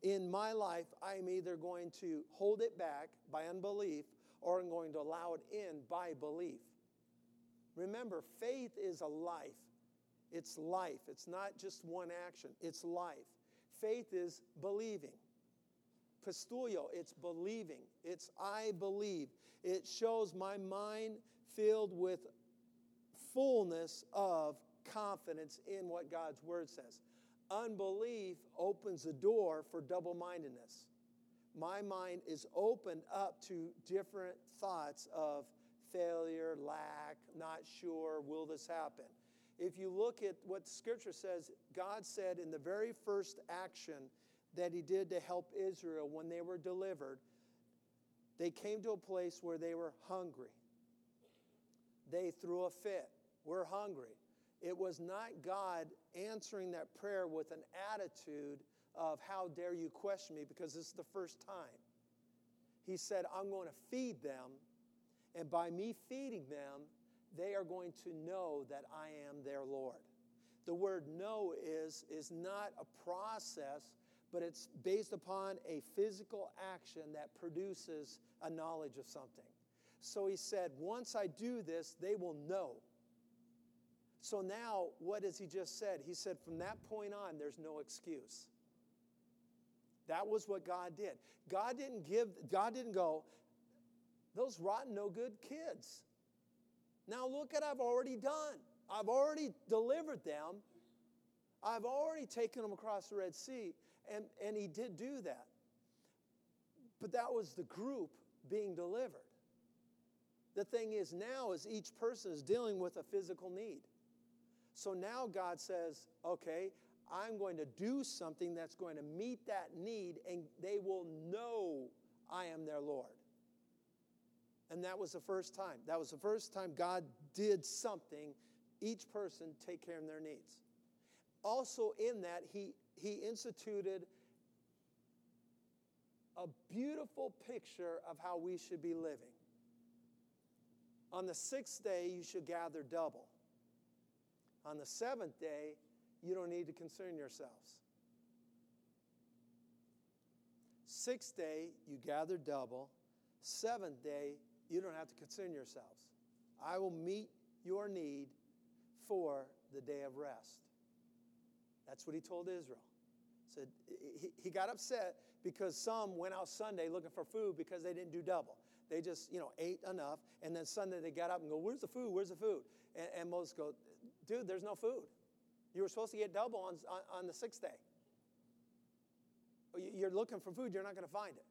in my life, I'm either going to hold it back by unbelief or I'm going to allow it in by belief. Remember, faith is a life. It's life. It's not just one action, it's life. Faith is believing. Pisteuo, it's believing. It's I believe. It shows my mind filled with fullness of confidence in what God's word says. Unbelief opens the door for double mindedness. My mind is opened up to different thoughts of failure, lack, not sure, will this happen? If you look at what Scripture says, God said in the very first action that He did to help Israel when they were delivered, they came to a place where they were hungry. They threw a fit. We're hungry. It was not God answering that prayer with an attitude of, How dare you question me? because this is the first time. He said, I'm going to feed them, and by me feeding them, they are going to know that I am their Lord. The word know is, is not a process, but it's based upon a physical action that produces a knowledge of something. So he said, Once I do this, they will know. So now, what has he just said? He said, From that point on, there's no excuse. That was what God did. God didn't give, God didn't go, those rotten, no good kids. Now look at I've already done. I've already delivered them. I've already taken them across the Red Sea. And, and he did do that. But that was the group being delivered. The thing is now is each person is dealing with a physical need. So now God says, okay, I'm going to do something that's going to meet that need, and they will know I am their Lord. And that was the first time. That was the first time God did something, each person take care of their needs. Also, in that, He, he instituted a beautiful picture of how we should be living. On the sixth day, you should gather double. On the seventh day, you don't need to concern yourselves. Sixth day, you gather double. Seventh day, you don't have to concern yourselves. I will meet your need for the day of rest. That's what he told Israel. Said he, he got upset because some went out Sunday looking for food because they didn't do double. They just, you know, ate enough, and then Sunday they got up and go, "Where's the food? Where's the food?" And, and Moses go, "Dude, there's no food. You were supposed to get double on, on, on the sixth day. You're looking for food, you're not going to find it."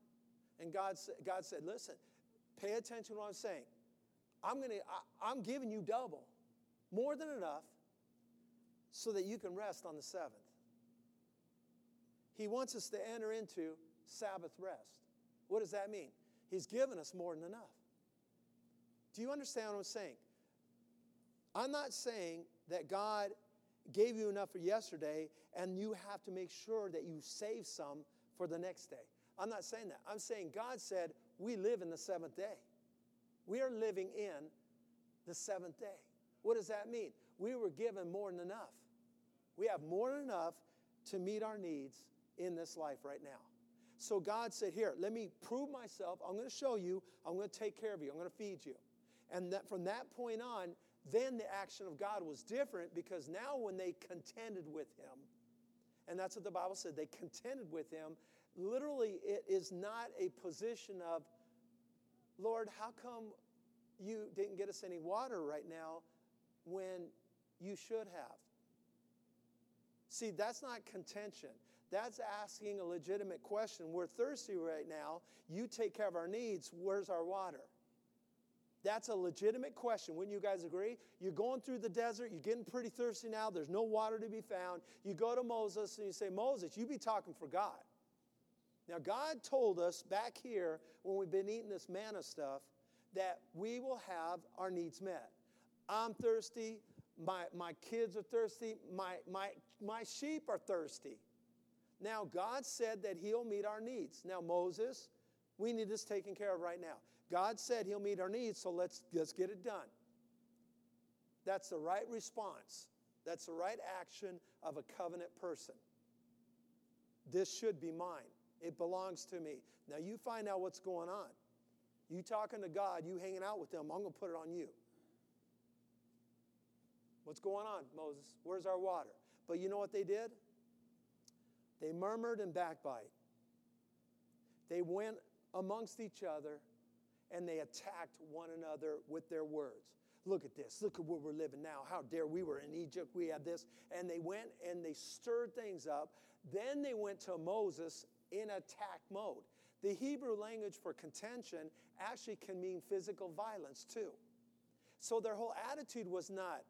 And God, God said, "Listen, pay attention to what I'm saying. I'm going to, I'm giving you double, more than enough, so that you can rest on the seventh. He wants us to enter into Sabbath rest. What does that mean? He's given us more than enough. Do you understand what I'm saying? I'm not saying that God gave you enough for yesterday and you have to make sure that you save some for the next day. I'm not saying that. I'm saying God said we live in the seventh day. We are living in the seventh day. What does that mean? We were given more than enough. We have more than enough to meet our needs in this life right now. So God said, Here, let me prove myself. I'm going to show you. I'm going to take care of you. I'm going to feed you. And that from that point on, then the action of God was different because now when they contended with him, and that's what the Bible said, they contended with him. Literally, it is not a position of, Lord, how come you didn't get us any water right now when you should have? See, that's not contention. That's asking a legitimate question. We're thirsty right now. You take care of our needs. Where's our water? That's a legitimate question. Wouldn't you guys agree? You're going through the desert. You're getting pretty thirsty now. There's no water to be found. You go to Moses and you say, Moses, you be talking for God. Now, God told us back here when we've been eating this manna stuff that we will have our needs met. I'm thirsty. My, my kids are thirsty. My, my, my sheep are thirsty. Now, God said that He'll meet our needs. Now, Moses, we need this taken care of right now. God said He'll meet our needs, so let's, let's get it done. That's the right response. That's the right action of a covenant person. This should be mine. It belongs to me. Now you find out what's going on. You talking to God, you hanging out with them, I'm going to put it on you. What's going on, Moses? Where's our water? But you know what they did? They murmured and backbite. They went amongst each other and they attacked one another with their words. Look at this. Look at where we're living now. How dare we were in Egypt. We had this. And they went and they stirred things up. Then they went to Moses in attack mode. The Hebrew language for contention actually can mean physical violence too. So their whole attitude was not,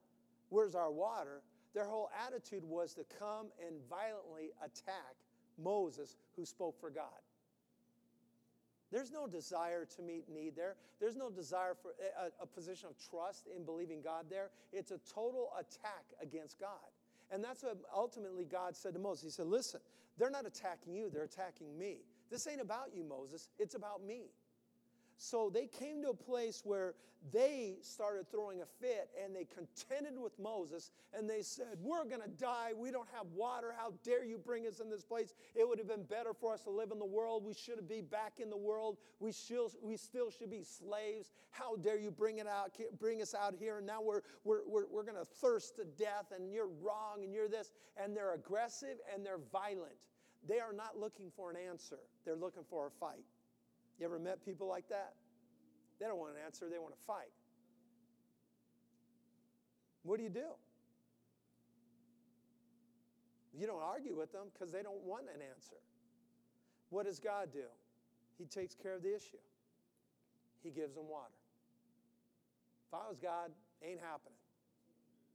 where's our water? Their whole attitude was to come and violently attack Moses, who spoke for God. There's no desire to meet need there. There's no desire for eh, a, a, position of trust in believing God there. It's a total attack against God. And that's what ultimately God said to Moses. He said, Listen, they're not attacking you, they're attacking me. This ain't about you, Moses, it's about me. So they came to a place where they started throwing a fit and they contended with Moses and they said, We're going to die. We don't have water. How dare you bring us in this place? It would have been better for us to live in the world. We should have be back in the world. We, still, we still should be slaves. How dare you bring, it out, bring us out here? And now we're, we're, we're, we're going to thirst to death and you're wrong and you're this. And they're aggressive and they're violent. They are not looking for an answer, they're looking for a fight. You ever met people like that? They don't want an answer, they want to fight. What do you do? You don't argue with them because they don't want an answer. What does God do? He takes care of the issue. He gives them water. If I was God, ain't happening.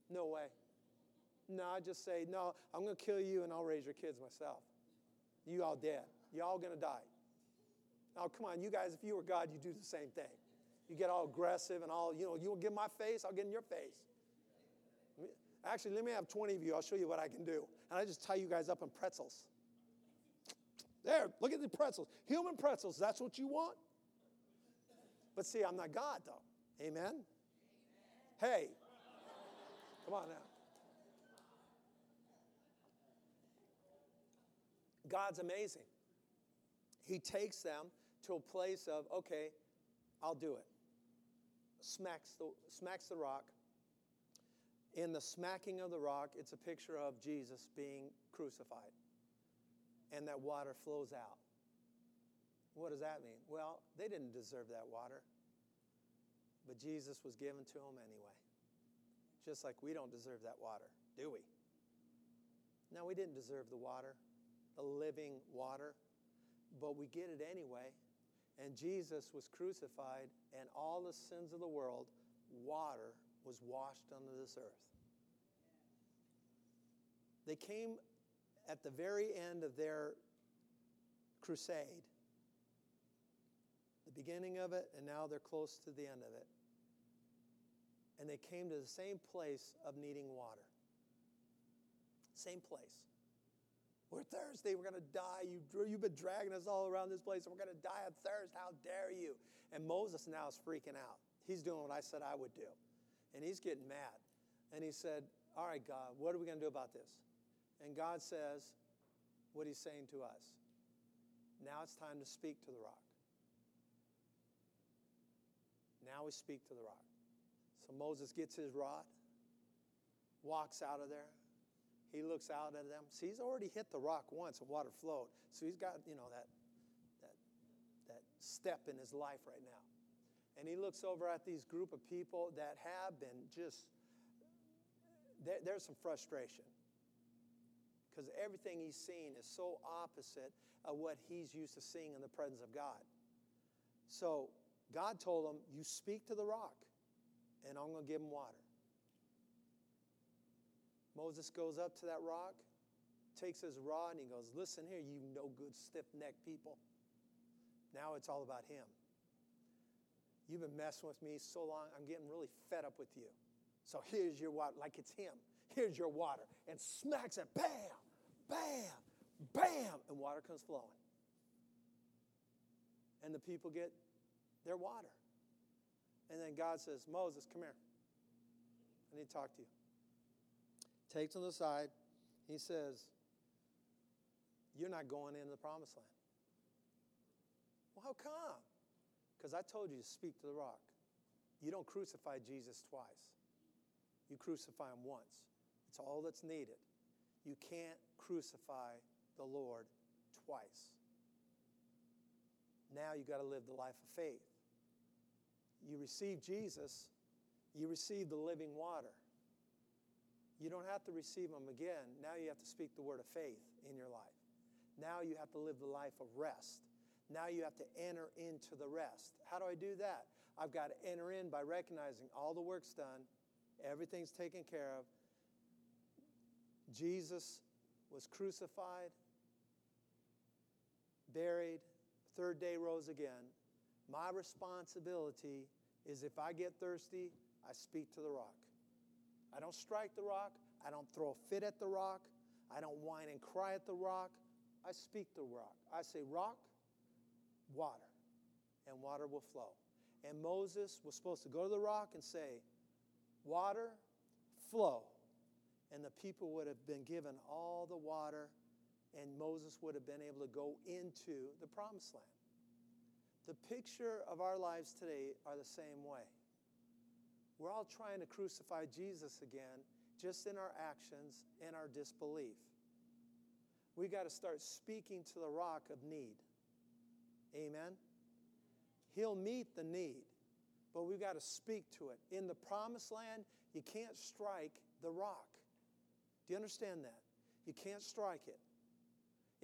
No way. No, I just say, no, I'm going to kill you and I'll raise your kids myself. You all dead. You all going to die. Now, come on, you guys, if you were God, you'd do the same thing. You get all aggressive and all, you know, you'll get in my face, I'll get in your face. Actually, let me have 20 of you. I'll show you what I can do. And I just tie you guys up in pretzels. There, look at the pretzels. Human pretzels, that's what you want? But see, I'm not God, though. Amen? Hey, come on now. God's amazing. He takes them to a place of, okay, I'll do it. Smacks the, smacks the rock. In the smacking of the rock, it's a picture of Jesus being crucified. And that water flows out. What does that mean? Well, they didn't deserve that water, but Jesus was given to them anyway. Just like we don't deserve that water, do we? No, we didn't deserve the water, the living water, but we get it anyway and Jesus was crucified, and all the sins of the world, water was washed onto this earth. They came at the very end of their crusade, the beginning of it, and now they're close to the end of it. And they came to the same place of needing water. Same place. We're thirsty. We're going to die. You, you've been dragging us all around this place. And we're going to die of thirst. How dare you? And Moses now is freaking out. He's doing what I said I would do. And he's getting mad. And he said, All right, God, what are we going to do about this? And God says what he's saying to us. Now it's time to speak to the rock. Now we speak to the rock. So Moses gets his rod, walks out of there, he looks out at them. See, he's already hit the rock once and water flowed. So he's got, you know, that, that, that step in his life right now. And he looks over at these group of people that have been just, there, there's some frustration. Because everything he's seen is so opposite of what he's used to seeing in the presence of God. So God told him, You speak to the rock, and I'm going to give him water. Moses goes up to that rock, takes his rod, and he goes, Listen here, you no good, stiff necked people. Now it's all about him. You've been messing with me so long, I'm getting really fed up with you. So here's your water, like it's him. Here's your water. And smacks it, bam, bam, bam, and water comes flowing. And the people get their water. And then God says, Moses, come here. I need to talk to you takes him aside. He says, You're not going into the promised land. Well, how come? Because I told you to speak to the rock. You don't crucify Jesus twice, you crucify him once. It's all that's needed. You can't crucify the Lord twice. Now you got to live the life of faith. You receive Jesus, You receive the living water. You don't have to receive them again. Now you have to speak the word of faith in your life. Now you have to live the life of rest. Now you have to enter into the rest. How do I do that? I've got to enter in by recognizing all the work's done, everything's taken care of. Jesus was crucified, buried, third day rose again. My responsibility is if I get thirsty, I speak to the rock. I don't strike the rock. I don't throw a fit at the rock. I don't whine and cry at the rock. I speak the rock. I say, Rock, water, and water will flow. And Moses was supposed to go to the rock and say, Water, flow. And the people would have been given all the water, and Moses would have been able to go into the promised land. The picture of our lives today are the same way. We're all trying to crucify Jesus again, just in our actions and our disbelief. We got to start speaking to the rock of need. Amen. He'll meet the need, but we've got to speak to it. In the promised land, you can't strike the rock. Do you understand that? You can't strike it.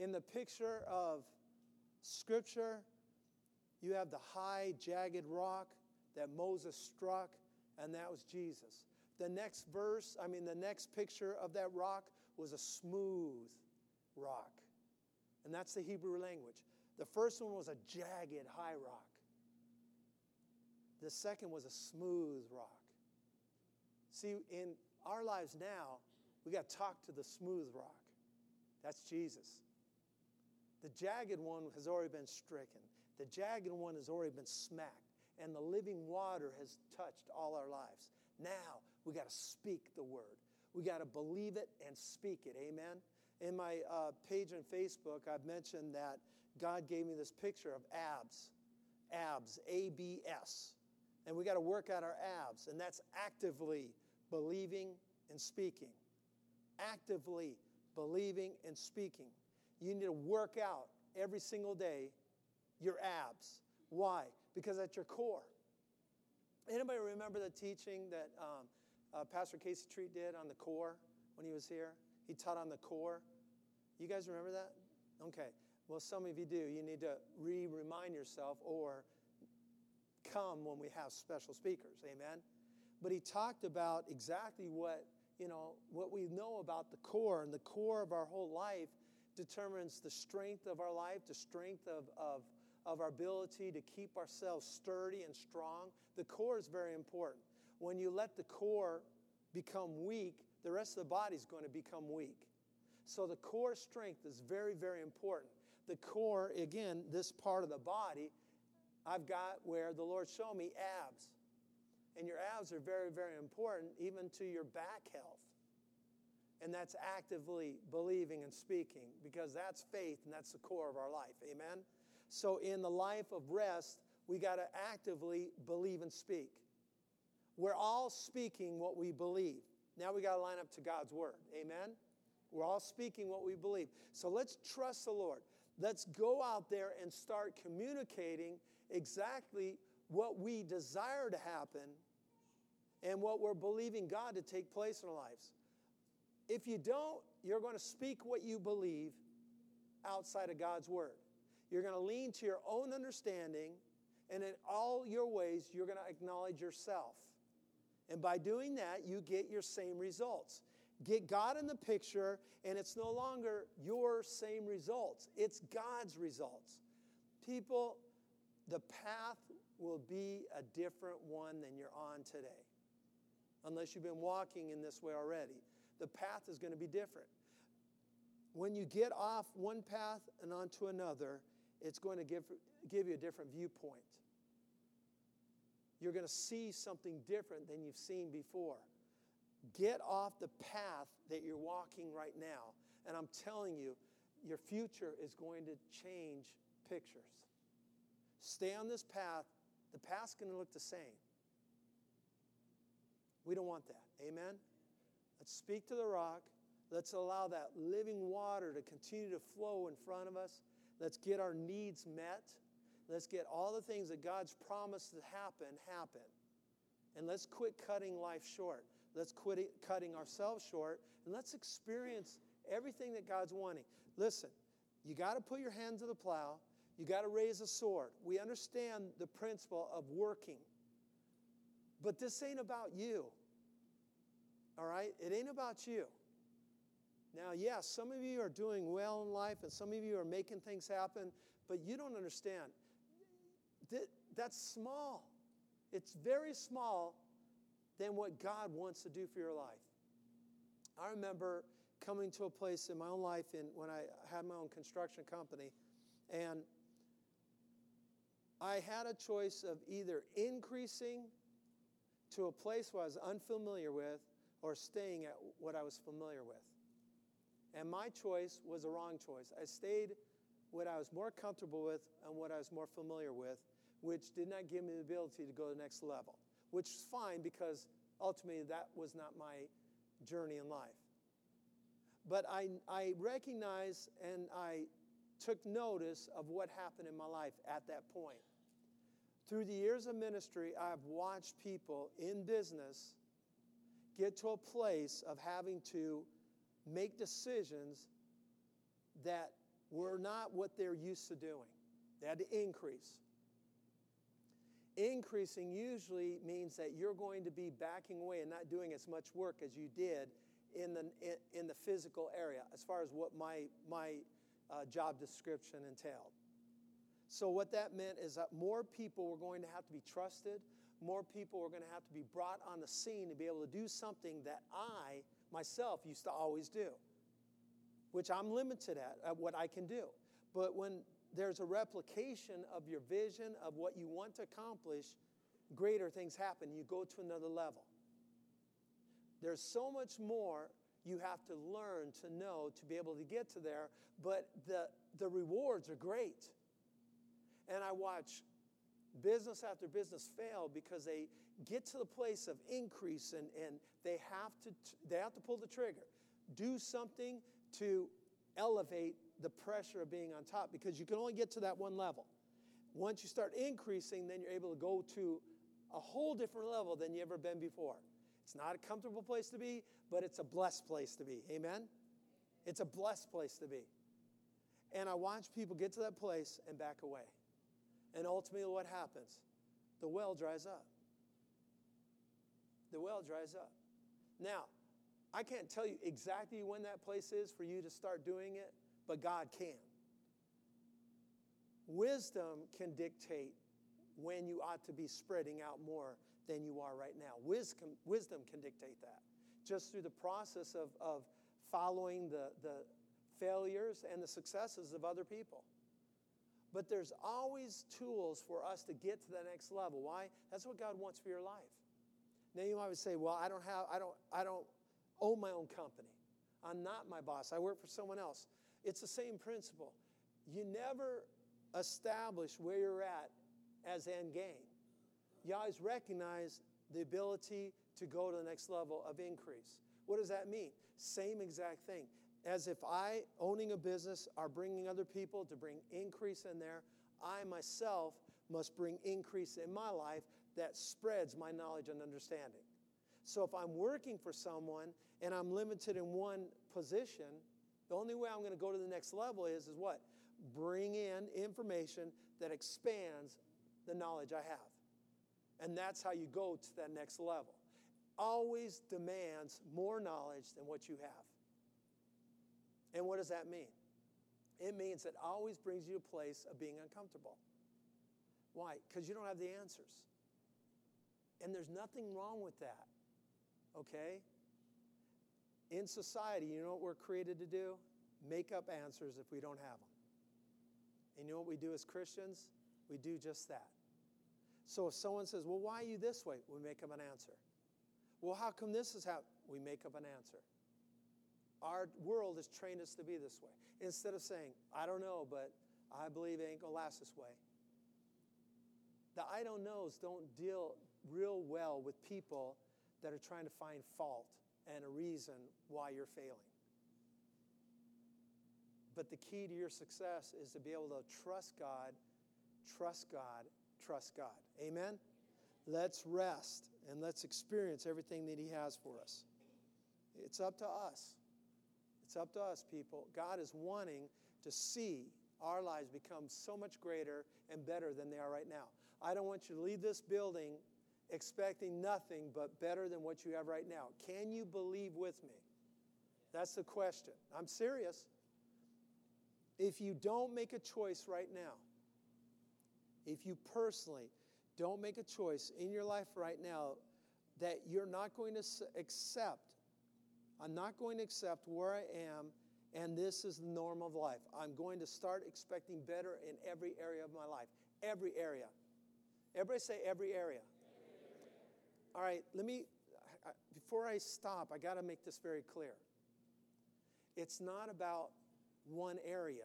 In the picture of Scripture, you have the high, jagged rock that Moses struck and that was Jesus. The next verse, I mean, the next picture of that rock was a smooth rock. And that's the Hebrew language. The first one was a jagged, high rock. The second was a smooth rock. See, in our lives now, we got to talk to the smooth rock. That's Jesus. The jagged one has already been stricken, the jagged one has already been smacked and the living water has touched all our lives. Now we got to speak the word. We got to believe it and speak it. Amen. In my uh, page on Facebook, I've mentioned that God gave me this picture of abs, abs, A B S. And we got to work out our abs, and that's actively believing and speaking. Actively believing and speaking. You need to work out every single day your abs. Why? Because at your core. Anybody remember the teaching that um, uh, Pastor Casey Treat did on the core when he was here? He taught on the core. You guys remember that? Okay. Well, some of you do. You need to re remind yourself or come when we have special speakers. Amen. But he talked about exactly what, you know, what we know about the core, and the core of our whole life determines the strength of our life, the strength of, of of our ability to keep ourselves sturdy and strong. The core is very important. When you let the core become weak, the rest of the body is going to become weak. So the core strength is very, very important. The core, again, this part of the body, I've got where the Lord showed me abs. And your abs are very, very important, even to your back health. And that's actively believing and speaking because that's faith and that's the core of our life. Amen? So, in the life of rest, we got to actively believe and speak. We're all speaking what we believe. Now we got to line up to God's word. Amen? We're all speaking what we believe. So let's trust the Lord. Let's go out there and start communicating exactly what we desire to happen and what we're believing God to take place in our lives. If you don't, you're going to speak what you believe outside of God's word. You're going to lean to your own understanding, and in all your ways, you're going to acknowledge yourself. And by doing that, you get your same results. Get God in the picture, and it's no longer your same results, it's God's results. People, the path will be a different one than you're on today, unless you've been walking in this way already. The path is going to be different. When you get off one path and onto another, it's going to give, give you a different viewpoint. You're going to see something different than you've seen before. Get off the path that you're walking right now. And I'm telling you, your future is going to change pictures. Stay on this path. The path's going to look the same. We don't want that. Amen? Let's speak to the rock. Let's allow that living water to continue to flow in front of us. Let's get our needs met. Let's get all the things that God's promised to happen happen. And let's quit cutting life short. Let's quit cutting ourselves short and let's experience everything that God's wanting. Listen, you got to put your hand to the plow. You got to raise a sword. We understand the principle of working. But this ain't about you. All right? It ain't about you. Now, yes, yeah, some of you are doing well in life and some of you are making things happen, but you don't understand. That's small. It's very small than what God wants to do for your life. I remember coming to a place in my own life in, when I had my own construction company, and I had a choice of either increasing to a place where I was unfamiliar with or staying at what I was familiar with. And my choice was a wrong choice. I stayed what I was more comfortable with and what I was more familiar with, which did not give me the ability to go to the next level, which is fine because ultimately that was not my journey in life. But I, I recognize and I took notice of what happened in my life at that point. Through the years of ministry, I've watched people in business get to a place of having to make decisions that were not what they're used to doing. They had to increase. Increasing usually means that you're going to be backing away and not doing as much work as you did in the, in, the physical area, as far as what my, my uh, job description entailed. So, what that meant is that more people were going to have to be trusted, more people were going to have to be brought on the scene to be able to do something that I, myself, used to always do, which I'm limited at, at what I can do. But when there's a replication of your vision of what you want to accomplish, greater things happen. You go to another level. There's so much more you have to learn to know to be able to get to there, but the, the rewards are great. And I watch business after business fail because they get to the place of increase and, and they, have to, they have to pull the trigger. Do something to elevate the pressure of being on top because you can only get to that one level. Once you start increasing, then you're able to go to a whole different level than you ever been before. It's not a comfortable place to be, but it's a blessed place to be. Amen? It's a blessed place to be. And I watch people get to that place and back away. And ultimately, what happens? The well dries up. The well dries up. Now, I can't tell you exactly when that place is for you to start doing it, but God can. Wisdom can dictate when you ought to be spreading out more than you are right now. Wisdom, wisdom can dictate that just through the process of, of following the, the failures and the successes of other people. But there's always tools for us to get to the next level. Why? That's what God wants for your life. Now you might say, well, I don't have, I don't, I don't own my own company. I'm not my boss. I work for someone else. It's the same principle. You never establish where you're at as end game. You always recognize the ability to go to the next level of increase. What does that mean? Same exact thing as if I, owning a business, are bringing other people to bring increase in there, I myself must bring increase in my life that spreads my knowledge and understanding. So if I'm working for someone and I'm limited in one position, the only way I'm going to go to the next level is, is what? Bring in information that expands the knowledge I have. And that's how you go to that next level. Always demands more knowledge than what you have. And what does that mean? It means it always brings you to a place of being uncomfortable. Why? Because you don't have the answers. And there's nothing wrong with that. Okay? In society, you know what we're created to do? Make up answers if we don't have them. And you know what we do as Christians? We do just that. So if someone says, Well, why are you this way? We make up an answer. Well, how come this is how? We make up an answer. Our world has trained us to be this way. Instead of saying, I don't know, but I believe it ain't gonna last this way. The I don't knows don't deal real well with people that are trying to find fault and a reason why you're failing. But the key to your success is to be able to trust God, trust God, trust God. Amen? Let's rest and let's experience everything that He has for us. It's up to us. It's up to us, people. God is wanting to see our lives become so much greater and better than they are right now. I don't want you to leave this building expecting nothing but better than what you have right now. Can you believe with me? That's the question. I'm serious. If you don't make a choice right now, if you personally don't make a choice in your life right now that you're not going to accept, I'm not going to accept where I am and this is the norm of life. I'm going to start expecting better in every area of my life. Every area. Everybody say every area. All right, let me, before I stop, I got to make this very clear. It's not about one area.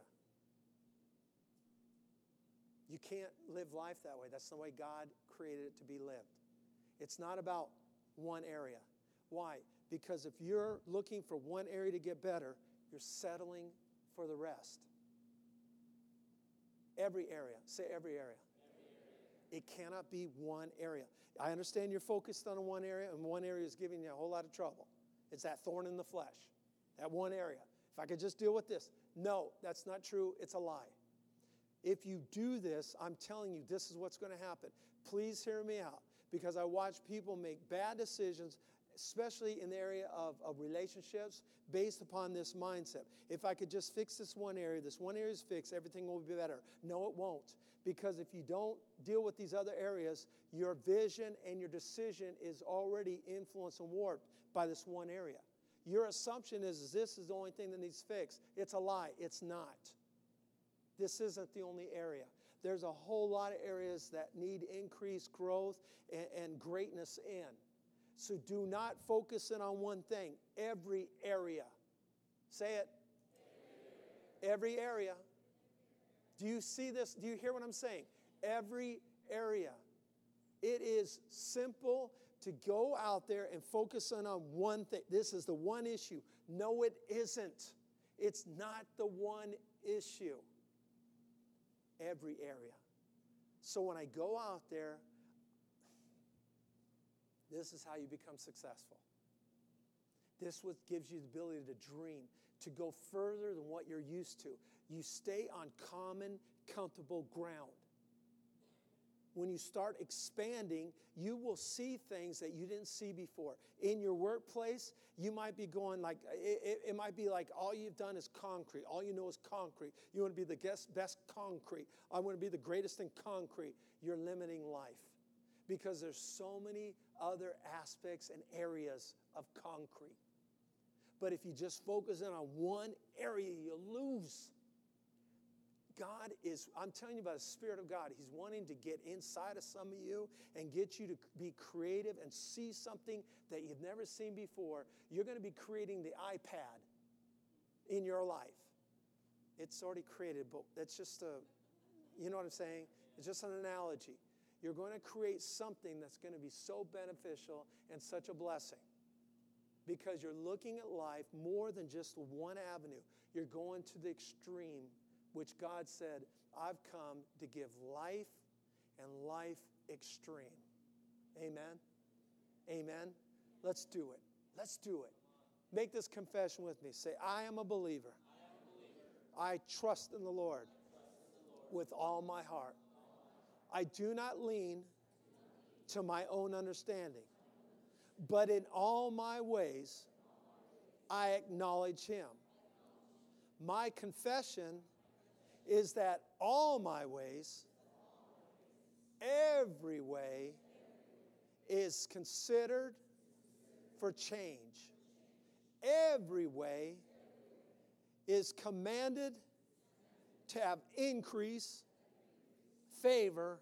You can't live life that way. That's the way God created it to be lived. It's not about one area. Why? Because if you're looking for one area to get better, you're settling for the rest. Every area. Say every area. It cannot be one area. I understand you're focused on one area, and one area is giving you a whole lot of trouble. It's that thorn in the flesh, that one area. If I could just deal with this. No, that's not true. It's a lie. If you do this, I'm telling you, this is what's going to happen. Please hear me out because I watch people make bad decisions, especially in the area of, of relationships, based upon this mindset. If I could just fix this one area, this one area is fixed, everything will be better. No, it won't. Because if you don't deal with these other areas, your vision and your decision is already influenced and warped by this one area. Your assumption is, is this is the only thing that needs fixed. It's a lie. It's not. This isn't the only area. There's a whole lot of areas that need increased growth and, and greatness in. So do not focus in on one thing, every area. Say it. Every area. Do you see this? Do you hear what I'm saying? Every area. It is simple to go out there and focus on one thing. This is the one issue. No, it isn't. It's not the one issue. Every area. So when I go out there, this is how you become successful. This what gives you the ability to dream, to go further than what you're used to. You stay on common, comfortable ground. When you start expanding, you will see things that you didn't see before. In your workplace, you might be going like, it, it, might be like all you've done is concrete. All you know is concrete. You want to be the best, best concrete. I want to be the greatest in concrete. You're limiting life because there's so many other aspects and areas of concrete. But if you just focus in on one area, you lose. God is, I'm telling you about the Spirit of God. He's wanting to get inside of some of you and get you to be creative and see something that you've never seen before. You're going to be creating the iPad in your life. It's already created, but that's just a, you know what I'm saying? It's just an analogy. You're going to create something that's going to be so beneficial and such a blessing because you're looking at life more than just one avenue. You're going to the extreme, which God said, I've come to give life and life extreme. Amen? Amen? Let's do it. Let's do it. Make this confession with me. Say, I am a believer. I, believer. I trust in the Lord, the Lord. with all my heart. I do not lean to my own understanding, but in all my ways I acknowledge Him. My confession is that all my ways, every way, is considered for change. Every way is commanded to have increase favor,